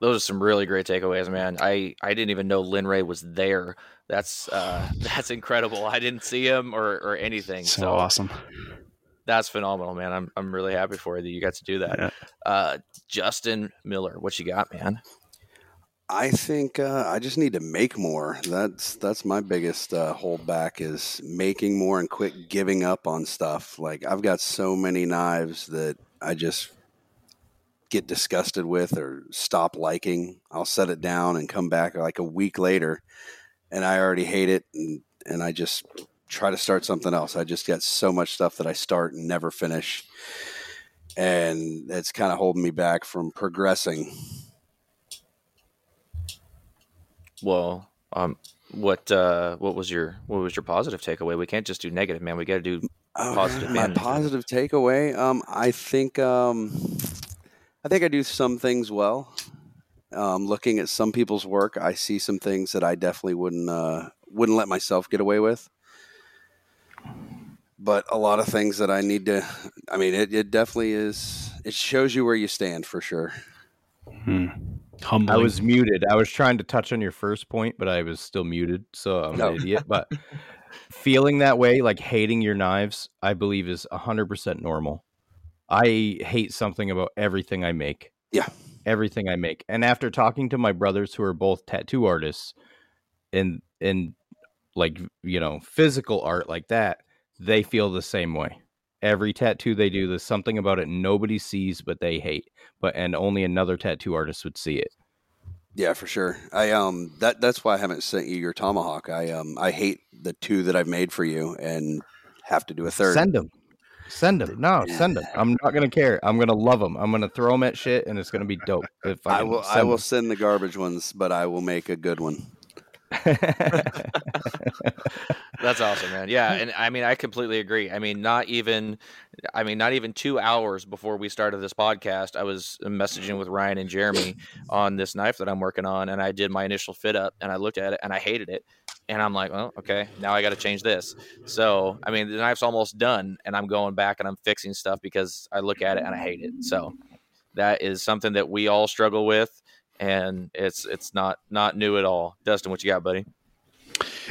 B: Those are some really great takeaways, man. I, I didn't even know Lin Rhea was there that's uh, (laughs) that's incredible. I didn't see him or or anything.
E: So, so, awesome.
B: That's phenomenal, man. I'm I'm really happy for you that you got to do that. Yeah. Uh, Justin Miller, what you got, man?
G: I think uh, I just need to make more. That's that's my biggest uh, holdback is making more and quit giving up on stuff. Like I've got so many knives that I just get disgusted with or stop liking. I'll set it down and come back like a week later and I already hate it, and and I just try to start something else. I just get so much stuff that I start and never finish, and it's kind of holding me back from progressing.
B: Well, um, what uh, what was your what was your positive takeaway? We can't just do negative, man. We got to do oh, positive.
G: My positive takeaway, um, I think, um, I think I do some things well. Um, looking at some people's work, I see some things that I definitely wouldn't uh, wouldn't let myself get away with. But a lot of things that I need to. I mean, it, it definitely is. It shows you where you stand for sure.
C: Hmm.
D: I was muted. I was trying to touch on your first point, but I was still muted, so I'm no. an idiot. But feeling that way, like hating your knives, I believe is hundred percent normal. I hate something about everything I make.
G: Yeah
D: everything I make. And after talking to my brothers who are both tattoo artists and and like, you know, physical art like that, they feel the same way. Every tattoo they do, there's something about it nobody sees but they hate. But and only another tattoo artist would see it.
G: Yeah, for sure. I um that that's why I haven't sent you your tomahawk. I um I hate the two that I've made for you and have to do a third.
D: Send them. Send them. No, send them. I'm not gonna care. I'm gonna love them. I'm gonna throw them at shit, and it's gonna be dope.
G: If I, I will, I will them. send the garbage ones, but I will make a good one. (laughs)
B: That's awesome, man. Yeah, and I mean, I completely agree. I mean, not even, I mean, not even two hours before we started this podcast, I was messaging with Ryan and Jeremy on this knife that I'm working on, and I did my initial fit up, and I looked at it, and I hated it, and I'm like, well, okay, now I got to change this. So, I mean, the knife's almost done, and I'm going back and I'm fixing stuff because I look at it and I hate it. So, that is something that we all struggle with, and it's it's not not new at all. Dustin, what you got, buddy?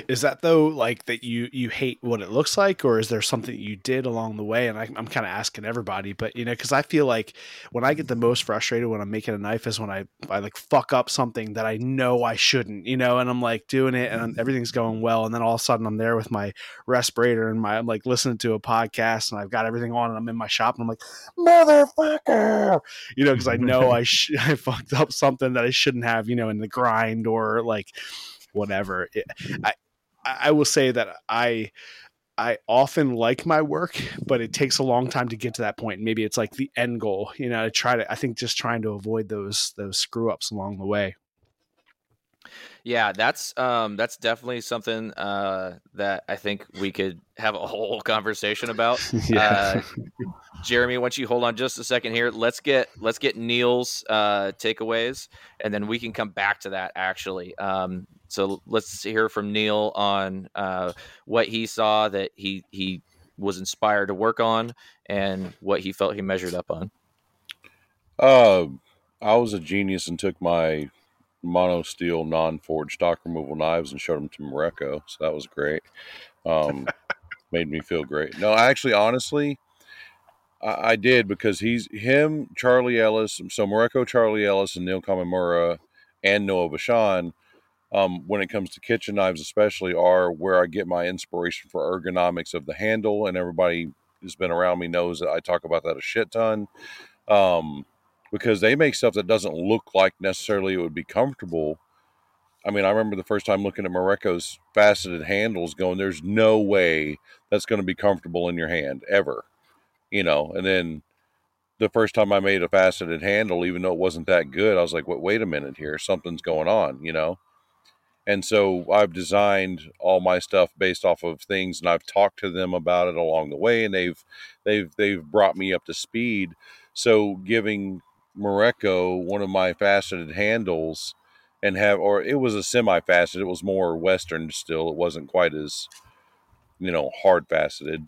E: Is that though like that you you hate what it looks like, or is there something you did along the way? And I, I'm kind of asking everybody, but you know, because I feel like when I get the most frustrated when I'm making a knife is when I I like fuck up something that I know I shouldn't, you know, and I'm like doing it and everything's going well, and then all of a sudden I'm there with my respirator and my I'm like listening to a podcast and I've got everything on and I'm in my shop and I'm like motherfucker, you know, because I know I (laughs) sh- (laughs) I fucked up something that I shouldn't have, you know, in the grind or like whatever. It, mm-hmm. I I will say that I I often like my work, but it takes a long time to get to that point. Maybe it's like the end goal, you know. I try to. I think just trying to avoid those those screw ups along the way.
B: Yeah, that's um that's definitely something uh that I think we could have a (laughs) whole conversation about. (laughs)
E: Yeah.
B: Uh, Jeremy, once you hold on just a second here, let's get let's get Neil's uh takeaways and then we can come back to that actually. Um so let's hear from Neil on uh what he saw that he he was inspired to work on and what he felt he measured up on.
F: Uh, I was a genius and took my mono steel non forged stock removal knives and showed them to Mareko. So that was great. Um, made me feel great. No, actually, honestly, I, I did because he's him, Charlie Ellis. So Mareko, Charlie Ellis, and Neil Kamimura and Noah Bashan. Um, when it comes to kitchen knives, especially, are where I get my inspiration for ergonomics of the handle. And everybody who's been around me knows that I talk about that a shit ton. Um, because they make stuff that doesn't look like necessarily it would be comfortable. I mean, I remember the first time looking at Mareko's faceted handles going, there's no way that's going to be comfortable in your hand ever, you know. And then the first time I made a faceted handle, even though it wasn't that good, I was like, wait, wait a minute here, something's going on, you know. And so I've designed all my stuff based off of things, and I've talked to them about it along the way, and they've they've they've brought me up to speed. So giving Mareko one of my faceted handles and have or it was a semi faceted it was more western still it wasn't quite as you know hard faceted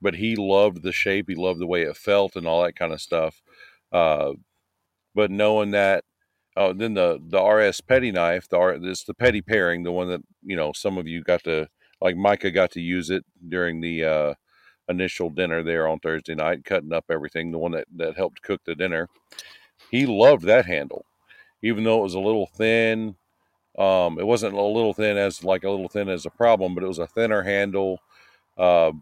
F: but he loved the shape he loved the way it felt and all that kind of stuff uh, but knowing that oh then the the rs petty knife the R, this the petty pairing the one that you know some of you got to like micah got to use it during the uh, initial dinner there on thursday night cutting up everything the one that that helped cook the dinner he loved that handle, even though it was a little thin. Um, it wasn't a little thin as like a little thin as a problem, but it was a thinner handle, uh,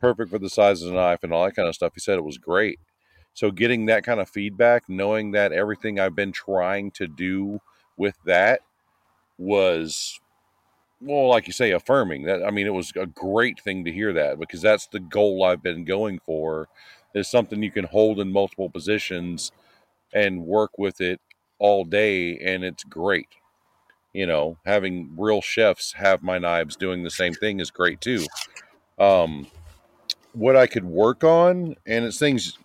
F: perfect for the size of the knife and all that kind of stuff. He said it was great. So getting that kind of feedback, knowing that everything I've been trying to do with that was well, like you say, affirming that. I mean, it was a great thing to hear that because that's the goal I've been going for is something you can hold in multiple positions and work with it all day and it's great. You know having real chefs have my knives doing the same thing is great too. Um what i could work on and it's things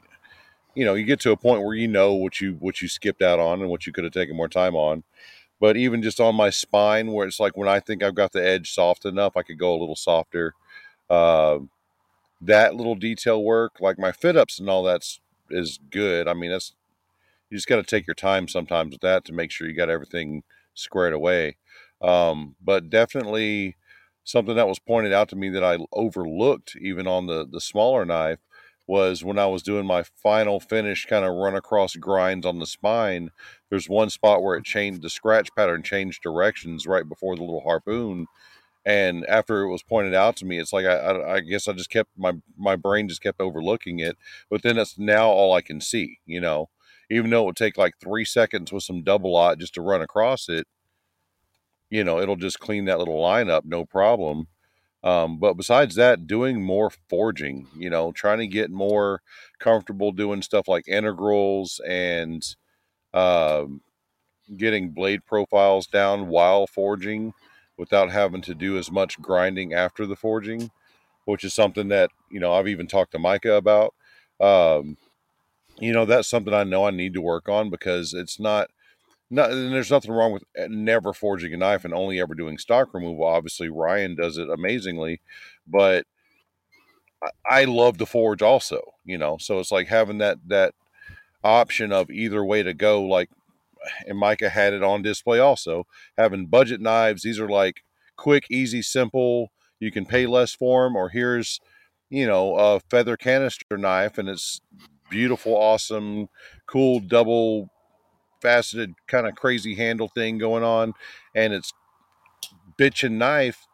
F: you know you get to a point where you know what you what you skipped out on and what you could have taken more time on but even just on my spine where it's like when i think i've got the edge soft enough i could go a little softer. Uh, that little detail work like my fit ups and all that's is good. I mean that's you just got to take your time sometimes with that to make sure you got everything squared away. Um, but definitely something that was pointed out to me that I overlooked even on the the smaller knife was when I was doing my final finish kind of run across grinds on the spine. There's one spot where it changed the scratch pattern changed directions right before the little harpoon. And after it was pointed out to me, it's like I, I, I guess I just kept my my brain just kept overlooking it. But then it's now all I can see, you know even though it would take like three seconds with some double lot just to run across it, you know, it'll just clean that little line up, no problem. Um, but besides that, doing more forging, you know, trying to get more comfortable doing stuff like integrals and um, getting blade profiles down while forging without having to do as much grinding after the forging, which is something that, you know, I've even talked to Micah about. Um, you know that's something i know i need to work on because it's not no, and there's nothing wrong with uh, never forging a knife and only ever doing stock removal. Obviously, Ryan does it amazingly, but I, I love to forge also. You know, so it's like having that that option of either way to go. Like, and Micah had it on display also. Having budget knives, these are like quick, easy, simple. You can pay less for them, or here's you know a feather canister knife, and it's beautiful, awesome, cool double faceted kind of crazy handle thing going on, and it's bitch and knife,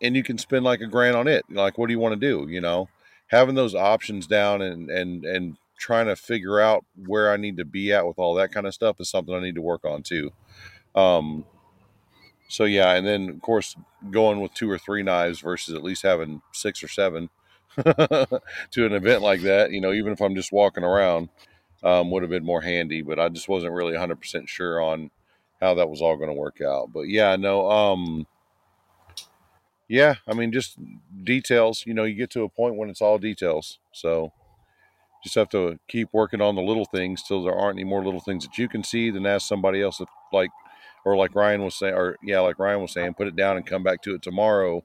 F: and you can spend like a grand on it. Like, what do you want to do? You know, having those options down and and and trying to figure out where I need to be at with all that kind of stuff is something I need to work on too. Um, so yeah, and then of course going with two or three knives versus at least having six or seven (laughs) to an event like that. You know, even if I'm just walking around, um, would have been more handy. But I just wasn't really 100 percent sure on how that was all going to work out. But yeah, no, um, yeah, I mean, just details. You know, you get to a point when it's all details. So just have to keep working on the little things till there aren't any more little things that you can see. Then ask somebody else if, like, or like Ryan was saying, or yeah, like Ryan was saying, put it down and come back to it tomorrow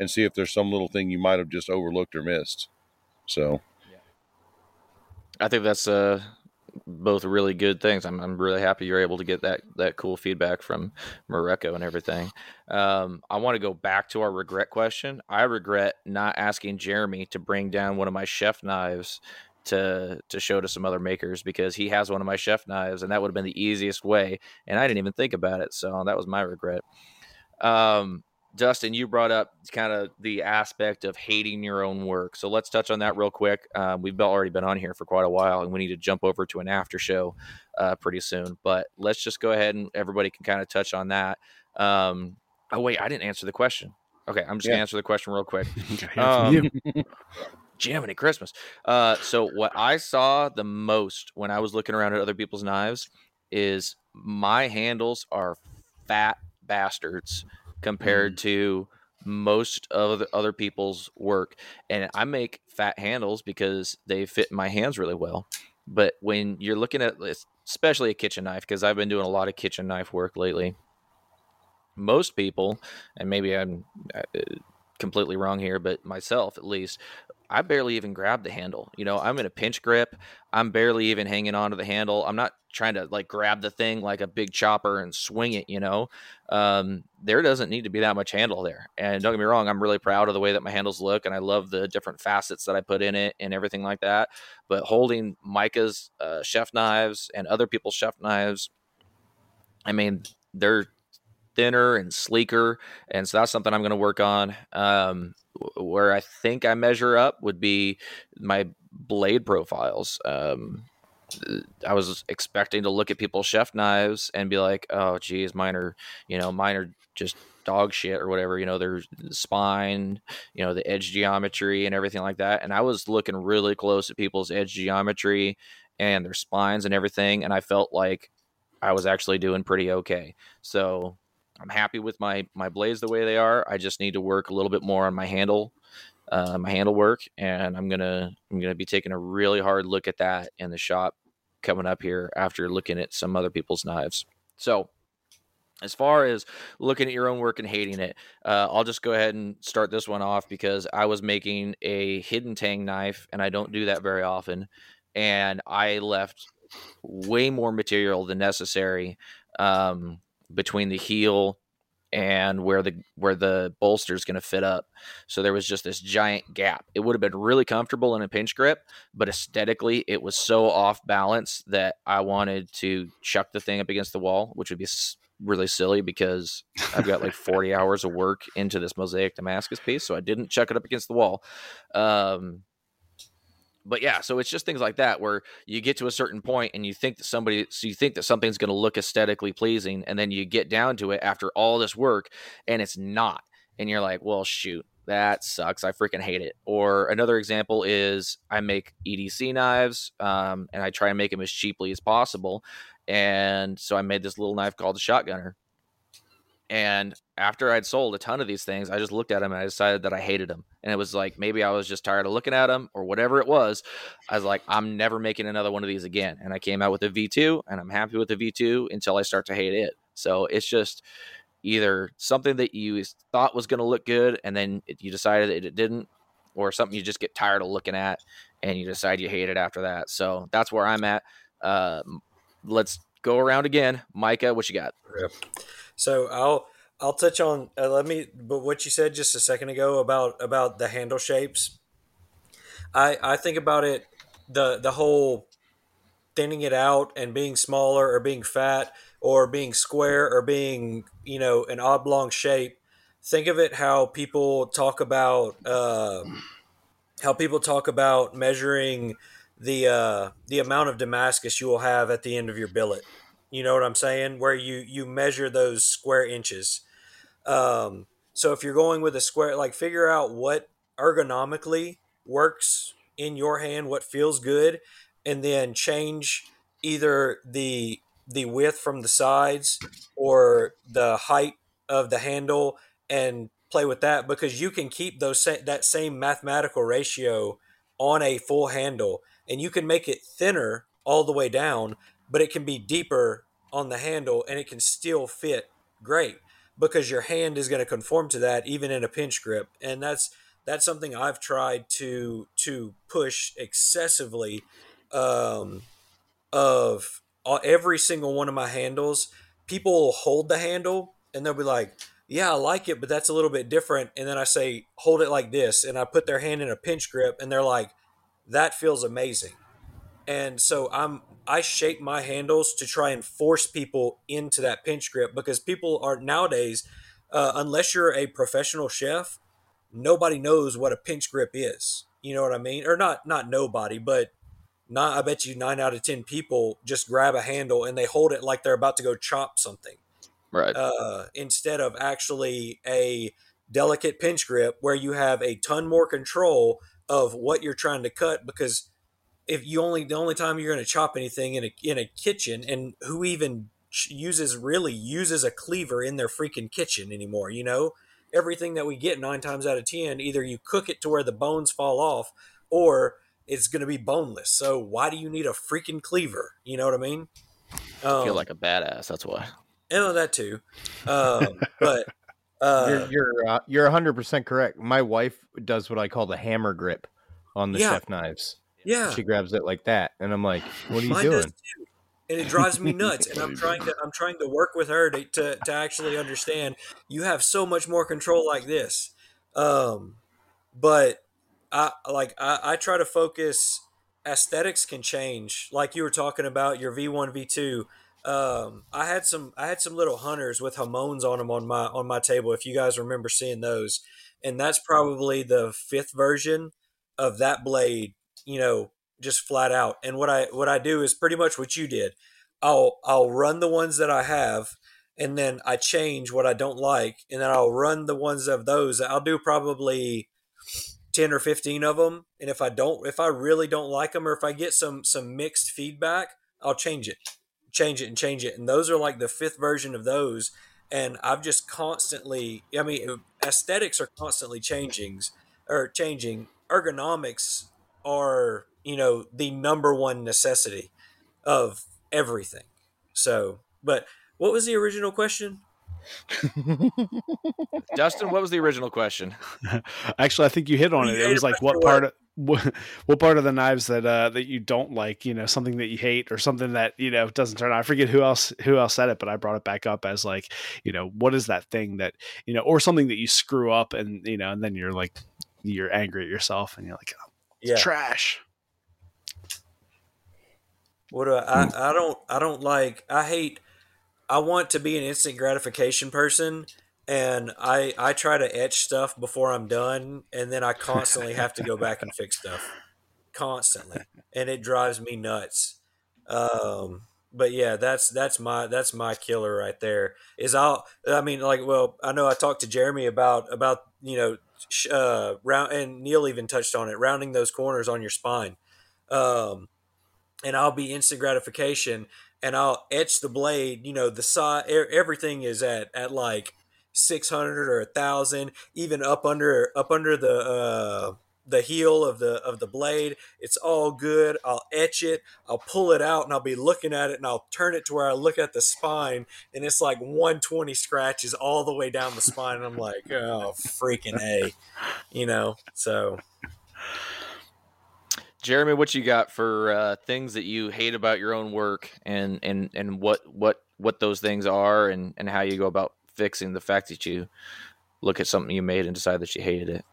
F: and see if there's some little thing you might have just overlooked or missed. So,
B: I think that's uh, both really good things. I'm, I'm really happy you're able to get that that cool feedback from Mareko and everything. Um, I want to go back to our regret question. I regret not asking Jeremy to bring down one of my chef knives to to show to some other makers because he has one of my chef knives and that would have been the easiest way and I didn't even think about it so that was my regret um, Dustin you brought up kind of the aspect of hating your own work. So let's touch on that real quick. Uh, we've already been on here for quite a while and we need to jump over to an after show uh, pretty soon. But let's just go ahead and everybody can kind of touch on that. Um, oh wait I didn't answer the question. Okay I'm just
F: Yeah.
B: gonna answer the question real quick. (laughs) Um, Jiminy Christmas. Uh, so what I saw the most when I was looking around at other people's knives is my handles are fat bastards compared to most of the other people's work, and I make fat handles because they fit my hands really well. But when you're looking at especially a kitchen knife, because I've been doing a lot of kitchen knife work lately. Most people, and maybe I'm uh, completely wrong here, but myself at least, I barely even grab the handle. You know, I'm in a pinch grip. I'm barely even hanging onto the handle. I'm not trying to like grab the thing like a big chopper and swing it, you know. Um, there doesn't need to be that much handle there. And don't get me wrong, I'm really proud of the way that my handles look and I love the different facets that I put in it and everything like that. But holding Micah's uh, chef knives and other people's chef knives, I mean, they're thinner and sleeker. And so that's something I'm going to work on. Um, where I think I measure up would be my blade profiles. Um, I was expecting to look at people's chef knives and be like, oh, geez, mine are, you know, mine are just dog shit or whatever. You know, their spine, you know, the edge geometry and everything like that. And I was looking really close at people's edge geometry and their spines and everything. And I felt like I was actually doing pretty okay. So I'm happy with my my blades the way they are. I just need to work a little bit more on my handle, uh, my handle work, and I'm gonna I'm gonna be taking a really hard look at that in the shop coming up here after looking at some other people's knives. So. As far as looking at your own work and hating it, uh, I'll just go ahead and start this one off because I was making a hidden tang knife, and I don't do that very often. And I left way more material than necessary um, between the heel and where the where the bolster is going to fit up. So there was just this giant gap. It would have been really comfortable in a pinch grip, but aesthetically it was so off balance that I wanted to chuck the thing up against the wall, which would be really silly because I've got like 40 hours of work into this mosaic Damascus piece, so I didn't chuck it up against the wall. Um, but yeah, so it's just things like that where you get to a certain point and you think that somebody, so you think that something's going to look aesthetically pleasing, and then you get down to it after all this work and it's not. And you're like, well, shoot, that sucks. I freaking hate it. Or another example is I make EDC knives um, and I try and make them as cheaply as possible. And so I made this little knife called the Shotgunner And after I'd sold a ton of these things, I just looked at them and I decided that I hated them. And it was like maybe I was just tired of looking at them or whatever it was. I was like, I'm never making another one of these again. And I came out with a V2 and I'm happy with the V2 until I start to hate it. So it's just either something that you thought was going to look good and then you decided it didn't, or something you just get tired of looking at and you decide you hate it after that. So that's where I'm at. Uh, let's go around again. Micah, what you got?
K: So I'll I'll touch on uh, let me but what you said just a second ago about about the handle shapes. I I think about it the the whole thinning it out and being smaller or being fat or being square or being you know an oblong shape. Think of it how people talk about uh, how people talk about measuring the uh, the amount of Damascus you will have at the end of your billet. You know what I'm saying? Where you you measure those square inches. Um, so if you're going with a square, like figure out what ergonomically works in your hand, what feels good, and then change either the the width from the sides or the height of the handle and play with that because you can keep those that same mathematical ratio on a full handle and you can make it thinner all the way down but it can be deeper on the handle and it can still fit great because your hand is going to conform to that even in a pinch grip. And that's that's something I've tried to to push excessively um, of every single one of my handles. People will hold the handle and they'll be like yeah I like it but that's a little bit different. And then I say hold it like this and I put their hand in a pinch grip and they're like that feels amazing and so I'm I shape my handles to try and force people into that pinch grip because people are nowadays, uh, unless you're a professional chef, nobody knows what a pinch grip is. You know what I mean? Or not not nobody, but not I bet you nine out of ten people just grab a handle and they hold it like they're about to go chop something.
B: Right.
K: Uh, instead of actually a delicate pinch grip where you have a ton more control of what you're trying to cut because if you only the only time you're going to chop anything in a in a kitchen, and who even uses really uses a cleaver in their freaking kitchen anymore? You know, everything that we get nine times out of ten, either you cook it to where the bones fall off, or it's going to be boneless. So why do you need a freaking cleaver? You know what I mean?
B: Um, I feel like a badass. That's why.
K: Oh, that too. Um, but uh, (laughs)
D: you're you're, uh, you're 100% correct. My wife does what I call the hammer grip on the
K: Yeah.
D: chef knives.
K: Yeah.
D: She grabs it like that, and I'm like, "What are you
K: Mine does
D: doing?"
K: too. and it drives me nuts and i'm trying to i'm trying to work with her to, to, to actually understand you have so much more control like this um but i like I, I try to focus aesthetics can change like you were talking about your v1 v2 um i had some i had some little hunters with hamons on them on my on my table if you guys remember seeing those and that's probably the fifth version of that blade you know just flat out. And what i what i do is pretty much what you did. I'll i'll run the ones that i have and then i change what i don't like and then i'll run the ones of those. I'll do probably 10 or 15 of them and if i don't if i really don't like them or if i get some some mixed feedback i'll change it change it and change it. And those are like the fifth version of those. And i've just constantly i mean aesthetics are constantly changing or changing. Ergonomics are you know the number one necessity of everything so but what was the original question (laughs)
B: Dustin, what was the original question? (laughs)
E: Actually, I think you hit on it. It was like what part of what, what part of the knives that uh that you don't like, you know, something that you hate or something that, you know, doesn't turn out. I forget who else who else said it, but I brought it back up as like, you know, what is that thing that, you know, or something that you screw up and, you know, and then you're like you're angry at yourself and you're like, oh, it's
K: Yeah.
E: trash.
K: What do I, I? I don't. I don't like. I hate. I want to be an instant gratification person, and I I try to etch stuff before I'm done, and then I constantly have to go back and fix stuff, constantly, and it drives me nuts. Um, but yeah, that's that's my that's my killer right there. Is I'll. I mean, like, well, I know I talked to Jeremy about about you know, uh, round, and Neil even touched on it, rounding those corners on your spine. Um, and I'll be instant gratification and I'll etch the blade, you know, the side, everything is at, at like 600 or a thousand, even up under up under the uh, the heel of the of the blade. It's all good. I'll etch it. I'll pull it out and I'll be looking at it and I'll turn it to where I look at the spine and it's like 120 scratches all the way down the spine. And I'm like, oh freaking a, you know. So
B: Jeremy, what you got for uh, things that you hate about your own work, and and and what what what those things are, and and how you go about fixing the fact that you look at something you made and decide that you hated it.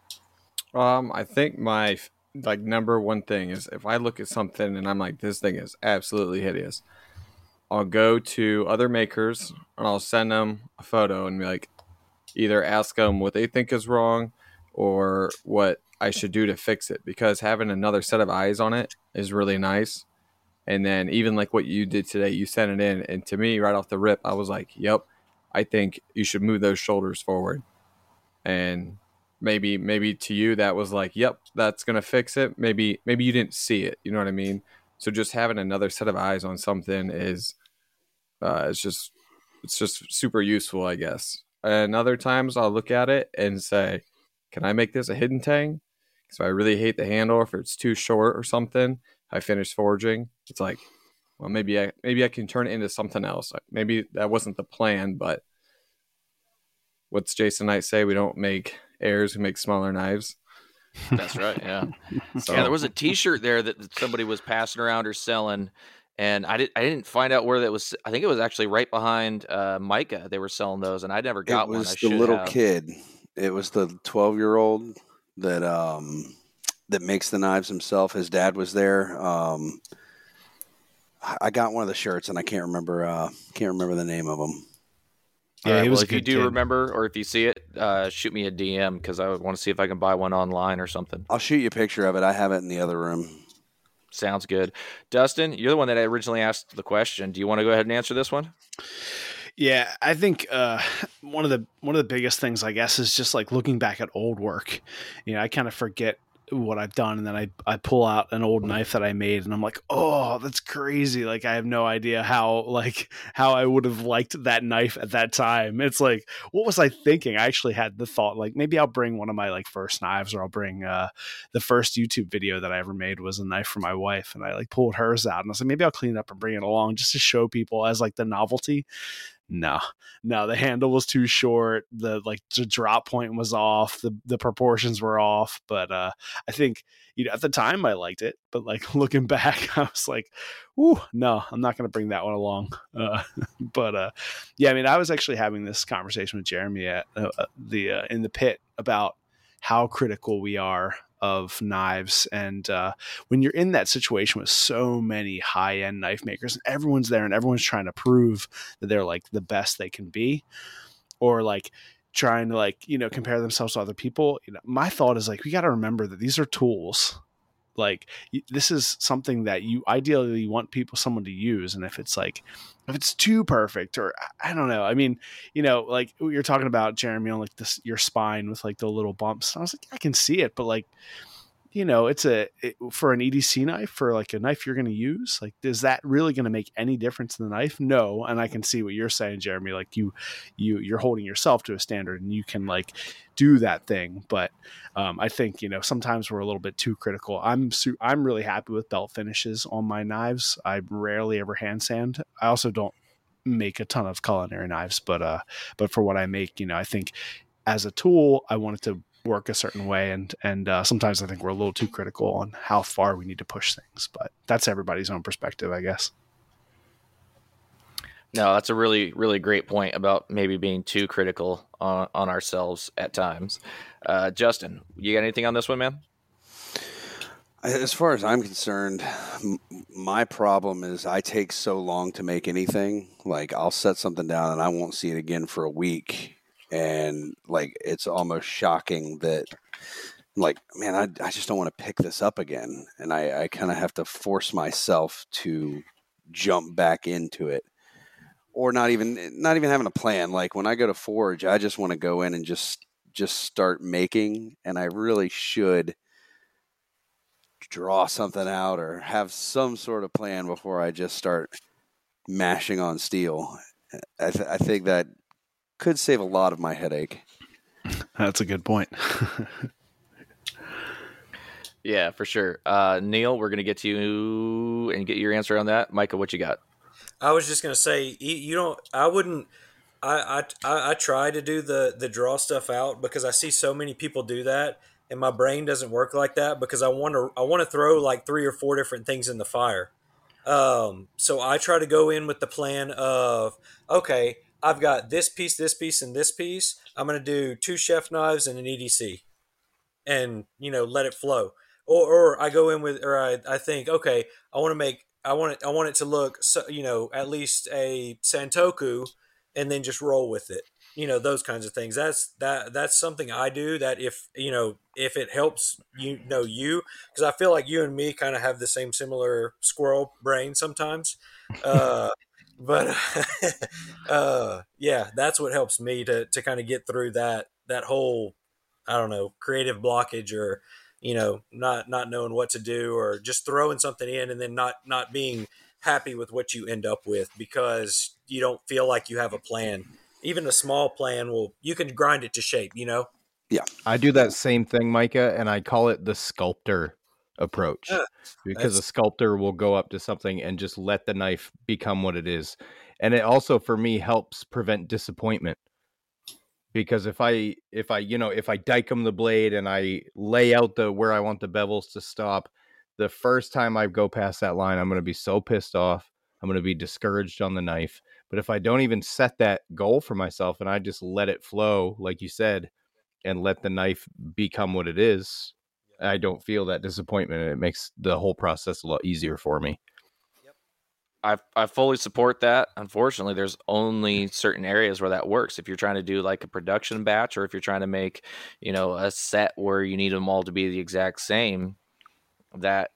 C: Um, I think my like number one thing is if I look at something and I'm like, this thing is absolutely hideous. I'll go to other makers and I'll send them a photo and be like, either ask them what they think is wrong or what I should do to fix it because having another set of eyes on it is really nice. And then even like what you did today, you sent it in, and to me, right off the rip, I was like, "Yep, I think you should move those shoulders forward." And maybe maybe to you that was like, "Yep, that's gonna fix it." Maybe maybe you didn't see it. You know what I mean? So just having another set of eyes on something is, uh, it's just it's just super useful, I guess. And other times I'll look at it and say, "Can I make this a hidden tang?" So I really hate the handle if it's too short or something. I finish forging. It's like, well, maybe I maybe I can turn it into something else. Maybe that wasn't the plan, but what's Jason Knight say? We don't make heirs, who make smaller knives.
B: That's right. Yeah. (laughs) so. Yeah. There was a T-shirt there that somebody was passing around or selling, and I did. I didn't find out where that was. I think it was actually right behind uh, Micah. They were selling those, and I never got one.
G: it was
B: one.
G: the little
B: have.
G: kid. It was the twelve-year-old that um that makes the knives himself. His dad was there. Um, I got one of the shirts, and I can't remember. Uh, can't remember the name of them.
B: Yeah, right, he was well, if you do kid. remember, or if you see it, uh, shoot me a DM because I want to see if I can buy one online or something.
G: I'll shoot you a picture of it. I have it in the other room.
B: Sounds good, Dustin. You're the one that I originally asked the question. Do you want to go ahead and answer this one?
E: Yeah, I think uh, one of the one of the biggest things, I guess, is just like looking back at old work. You know, I kind of forget what I've done, and then I I pull out an old knife that I made, and I'm like, oh, that's crazy! Like I have no idea how like how I would have liked that knife at that time. It's like, what was I thinking? I actually had the thought like maybe I'll bring one of my like first knives, or I'll bring uh, the first YouTube video that I ever made was a knife for my wife, and I like pulled hers out, and I was like, maybe I'll clean it up and bring it along just to show people as like the novelty no no the handle was too short the like the drop point was off the the proportions were off but uh i think you know at the time i liked it but like (laughs) looking back (laughs) i was like Ooh, no i'm not going to bring that one along. (laughs) Uh, but uh yeah i mean i was actually having this conversation with jeremy at uh, uh the uh, in the pit about how critical we are of knives. And uh, when you're in that situation with so many high end knife makers, and everyone's there and everyone's trying to prove that they're like the best they can be, or like trying to like you know compare themselves to other people you know my thought is like we got to remember that these are tools like this is something that you ideally want people someone to use and if it's like if it's too perfect or i don't know i mean you know like you're talking about jeremy on like this your spine with like the little bumps i was like i can see it but like you know, it's a it, for an EDC knife for like a knife you're going to use. Like, is that really going to make any difference in the knife? No. And I can see what you're saying, Jeremy. Like you, you, you're holding yourself to a standard, and you can like do that thing. But um, I think you know sometimes we're a little bit too critical. I'm su- I'm really happy with belt finishes on my knives. I rarely ever hand sand. I also don't make a ton of culinary knives, but uh, but for what I make, you know, I think as a tool, I wanted to work a certain way and and uh, sometimes i think we're a little too critical on how far we need to push things but that's everybody's own perspective i guess.
B: No that's a really really great point about maybe being too critical on, on ourselves at times. Uh, justin you got anything on this one man?
G: As far as i'm concerned my problem is i take so long to make anything. Like i'll set something down and i won't see it again for a week and like it's almost shocking that like man i, I just don't want to pick this up again and i, I kind of have to force myself to jump back into it or not even eh, not even having a plan. Like when i go to forge i just want to go in and just just start making and i really should draw something out or have some sort of plan before i just start mashing on steel. I, th- I think that could save a lot of my headache.
E: That's a good point.
B: Yeah, for sure. Uh, Neil, we're gonna get to you and get your answer on that. Micah, what you got?
K: I was just gonna say you- you don't. I wouldn't. I, I I I try to do the the draw stuff out because I see so many people do that, and my brain doesn't work like that because I want to I want to throw like three or four different things in the fire. Um, so I try to go in with the plan of okay, I've got this piece, this piece, and this piece. I'm gonna do two chef knives and an EDC, and you know let it flow. Or, or I go in with, or I, I think, okay, I want to make, I want it, I want it to look, so, you know, at least a Santoku, and then just roll with it. You know, those kinds of things. That's that. That's something I do. That if you know, if it helps you know you, because I feel like you and me kind of have the same similar squirrel brain sometimes. Uh, but (laughs) uh, yeah, that's what helps me to to kind of get through that that whole I don't know creative blockage or you know not not knowing what to do or just throwing something in and then not not being happy with what you end up with because you don't feel like you have a plan. Even a small plan will you can grind it to shape. You know.
G: Yeah.
D: I do that same thing, Micah, and I call it the sculptor approach
K: Yeah,
D: because a sculptor will go up to something and just let the knife become what it is. And it also for me helps prevent disappointment. Because if I if I you know if I Dykem the blade and I lay out the where I want the bevels to stop, the first time I go past that line, I'm going to be so pissed off. I'm going to be discouraged on the knife. But if I don't even set that goal for myself and I just let it flow, like you said, and let the knife become what it is, I don't feel that disappointment. and It makes the whole process a lot easier for me.
B: I I fully support that. Unfortunately, there's only certain areas where that works. If you're trying to do like a production batch, or if you're trying to make, you know, a set where you need them all to be the exact same, that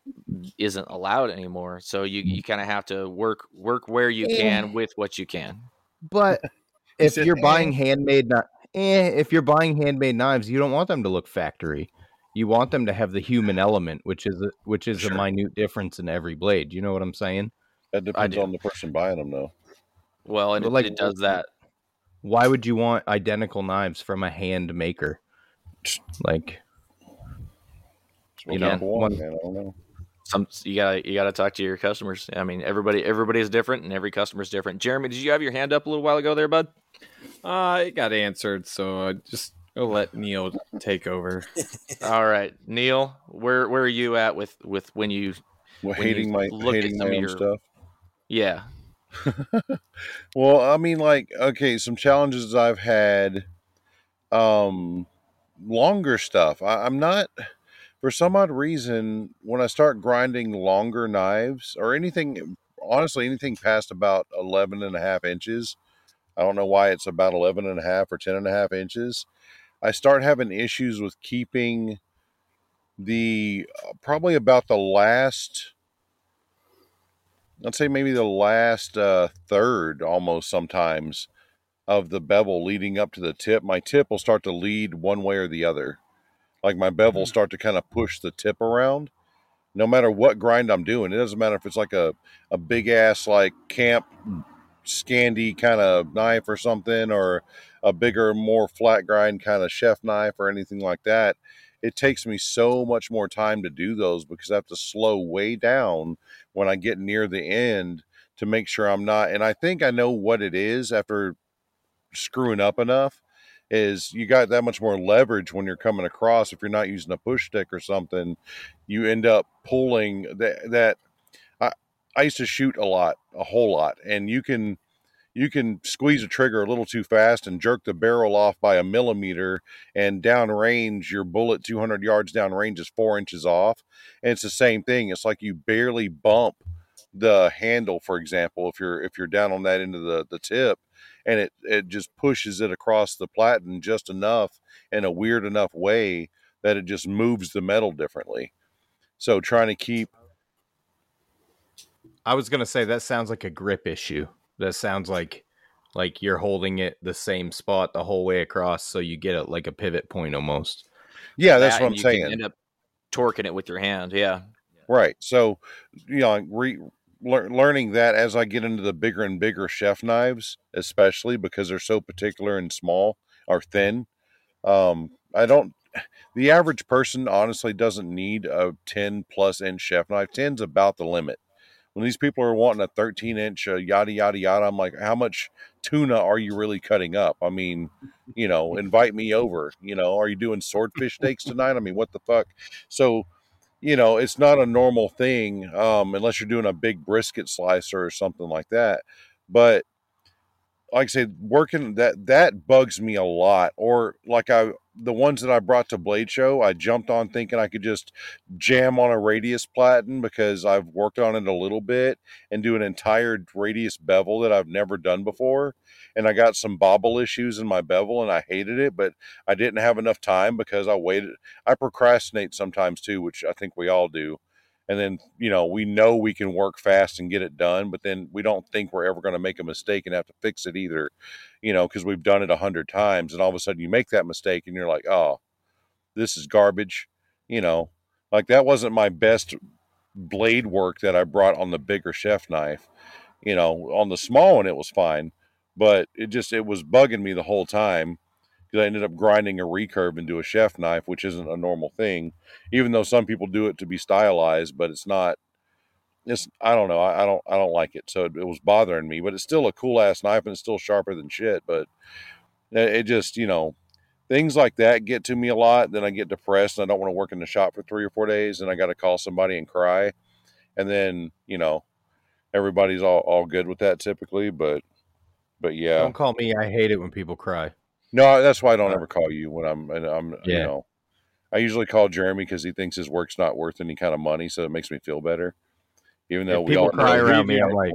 B: isn't allowed anymore. So you you kind of have to work work where you can with what you can.
D: But if you're buying handmade, kni- eh, if you're buying handmade knives, you don't want them to look factory. You want them to have the human element, which is a, which is
F: Sure.
D: a minute difference in every blade. You know what I'm saying?
F: That depends on the person buying them, though.
B: Well, and
D: But
B: it,
D: like-
B: it does that.
D: Why would you want identical knives from a hand maker? Like, You know, one-
F: man. I don't know.
B: Some you gotta you gotta talk to your customers. I mean, everybody everybody is different, and every customer is different. Jeremy, did you have your hand up a little while ago there, bud?
C: Uh, it got answered, so I just I'll let Neil take over. (laughs)
B: All right, Neil, where where are you at with with when you
F: Well,
B: When you
F: hating my
B: look at
F: hating
B: some
F: my own
B: your-
F: stuff.
B: yeah (laughs)
F: Well, I mean, like, okay, some challenges I've had, um, longer stuff. I, I'm not, for some odd reason, when I start grinding longer knives or anything, honestly, anything past about 11 and a half inches, I don't know why it's about 11 and a half or 10 and a half inches. I start having issues with keeping the uh, probably about the last let's say maybe the last uh, third almost sometimes of the bevel leading up to the tip. My tip will start to lead one way or the other. Like my bevel will start to kind of push the tip around. No matter what grind I'm doing, it doesn't matter if it's like a, a big ass like camp Scandi kind of knife or something, or a bigger, more flat grind kind of chef knife or anything like that. It takes me so much more time to do those because I have to slow way down when I get near the end to make sure I'm not. And I think I know what it is after screwing up enough. Is you got that much more leverage when you're coming across. If you're not using a push stick or something, you end up pulling that. That I used to shoot a lot, a whole lot, and you can you can squeeze a trigger a little too fast and jerk the barrel off by a millimeter and downrange your bullet 200 yards downrange is four inches off and it's the same thing it's like you barely bump the handle for example if you're if you're down on that end of the the tip and it it just pushes it across the platen just enough in a weird enough way that it just moves the metal differently. So trying to keep
D: I was gonna say that sounds like a grip issue. That sounds like like you're holding it the same spot the whole way across, so you get it like a pivot point almost.
F: yeah that's
B: That,
F: what i'm saying
B: End up torquing it with your hand. Yeah,
F: Right. So, you know, re, lear- learning that as I get into the bigger and bigger chef knives, especially because they're so particular and small or thin. Um, I don't. The average person honestly doesn't need a 10 plus inch chef knife. 10's about the limit. When these people are wanting a 13 inch, uh, yada yada yada, I'm like, how much tuna are you really cutting up? I mean, you know, invite me over. You know, are you doing swordfish steaks tonight? I mean, what the fuck? So, you know, it's not a normal thing um, unless you're doing a big brisket slicer or something like that. But like I said, working that that bugs me a lot. Or like I the ones that I brought to Blade Show, I jumped on thinking I could just jam on a radius platen because I've worked on it a little bit and do an entire radius bevel that I've never done before. And I got some bobble issues in my bevel and I hated it, but I didn't have enough time because I waited. I procrastinate sometimes too, which I think we all do and then you know we know we can work fast and get it done but then we don't think we're ever going to make a mistake and have to fix it either you know because we've done it a hundred times and all of a sudden you make that mistake and you're like oh this is garbage you know? Like that wasn't my best blade work that i brought on the bigger chef knife you know? On the small one it was fine but it just it was bugging me the whole time because I ended up grinding a recurve into a chef knife, which isn't a normal thing, even though some people do it to be stylized, but it's not. It's I don't know. I, I don't I don't like it, so it, it, was bothering me. But it's still a cool ass knife, and it's still sharper than shit. But it, it just you know things like that get to me a lot. Then I get depressed, and I don't want to work in the shop for three or four days, and I got to call somebody and cry, and then you know everybody's all all good with that typically, but but yeah.
D: Don't call me. I hate it when people cry.
F: No, that's why I don't uh, ever call you when I'm. I'm.
D: Yeah.
F: You know, I usually call Jeremy because he thinks his work's not worth any kind of money, so it makes me feel better. Even though
D: If
F: we all
D: cry
F: know
D: around me, I'm like,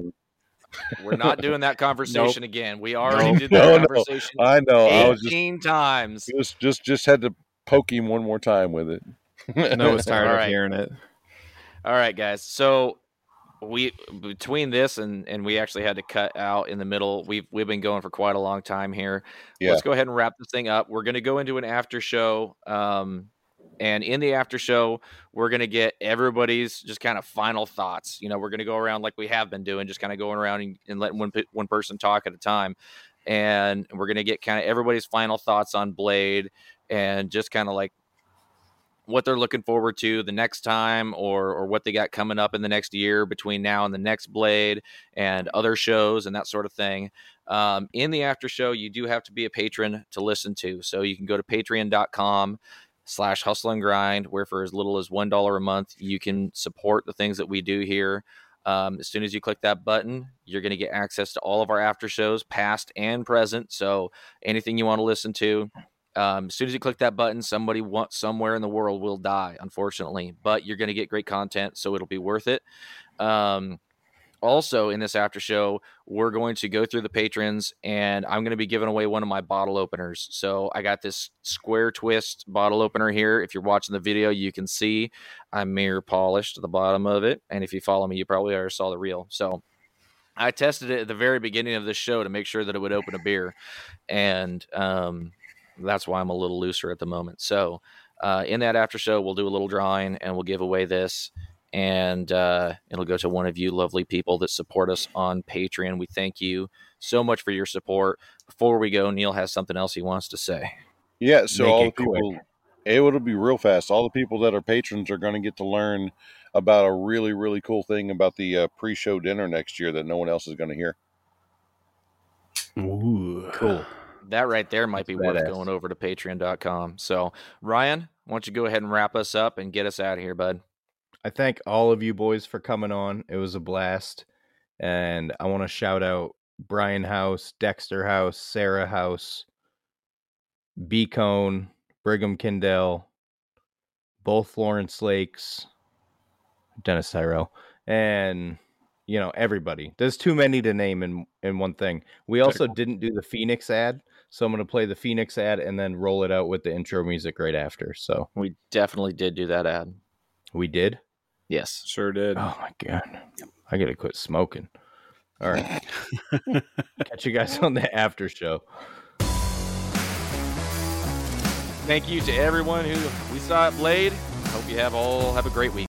B: We're not doing that (laughs) conversation again. We already
F: No,
B: did that
F: no, no.
B: conversation
F: I know. I was just
B: 18 times.
F: just just just had to poke him one more time with it.
C: no, was (laughs) tired
B: All
C: of
B: right.
C: hearing it.
B: All right, guys. So we between this and and we actually had to cut out in the middle. We've we've been going for quite a long time here.
F: Yeah.
B: Let's go ahead and wrap this thing up. We're going to go into an after show. Um, and in the after show, we're going to get everybody's just kind of final thoughts. You know, we're going to go around like we have been doing, just kind of going around and, and letting one one person talk at a time. And we're going to get kind of everybody's final thoughts on Blade and just kind of like what they're looking forward to the next time or or what they got coming up in the next year between now and the next blade and other shows and that sort of thing. Um, in the after show you do have to be a patron to listen to. So you can go to patreon.com slash hustle and grind where for as little as one dollar a month you can support the things that we do here. Um, as soon as you click that button you're going to get access to all of our after shows past and present. So anything you want to listen to um, as soon as you click that button, somebody want, somewhere in the world will die, unfortunately. But you're going to get great content, so it'll be worth it. Um, also, in this after show, we're going to go through the patrons, and I'm going to be giving away one of my bottle openers. So I got this square twist bottle opener here. If you're watching the video, you can see I'm mirror polished the bottom of it, and if you follow me, you probably already saw the reel. So I tested it at the very beginning of this show to make sure that it would open a beer, and um, that's why I'm a little looser at the moment. So, uh, in that after show, we'll do a little drawing and we'll give away this, and uh, it'll go to one of you lovely people that support us on Patreon. We thank you so much for your support. Before we go, Neil has something else he wants to say.
F: Yeah, so
D: Make
F: all the
D: it quick.
F: people, it will be real fast. All the people that are patrons are going to get to learn about a really, really cool thing about the uh, pre-show dinner next year that no one else is going to hear.
E: Ooh.
D: cool.
B: That right there might be worth going over to patreon.com. So, Ryan, why don't you go ahead and wrap us up and get us out of here, bud?
D: I thank all of you boys for coming on. It was a blast. And I want to shout out Brian House, Dexter House, Sarah House, B Cone, Brigham Kindell, both Lawrence Lakes, Dennis Tyrell, and you know, everybody. There's too many to name in in one thing. We also didn't do the Phoenix ad, so I'm gonna play the Phoenix ad and then roll it out with the intro music right after. So
B: We definitely did do that ad.
D: we did.
B: Yes.
C: Sure did.
D: Oh my god. I gotta quit smoking. All right. (laughs) Catch you guys on the after show.
B: Thank you to everyone who we saw at Blade. Hope you have all have a great week.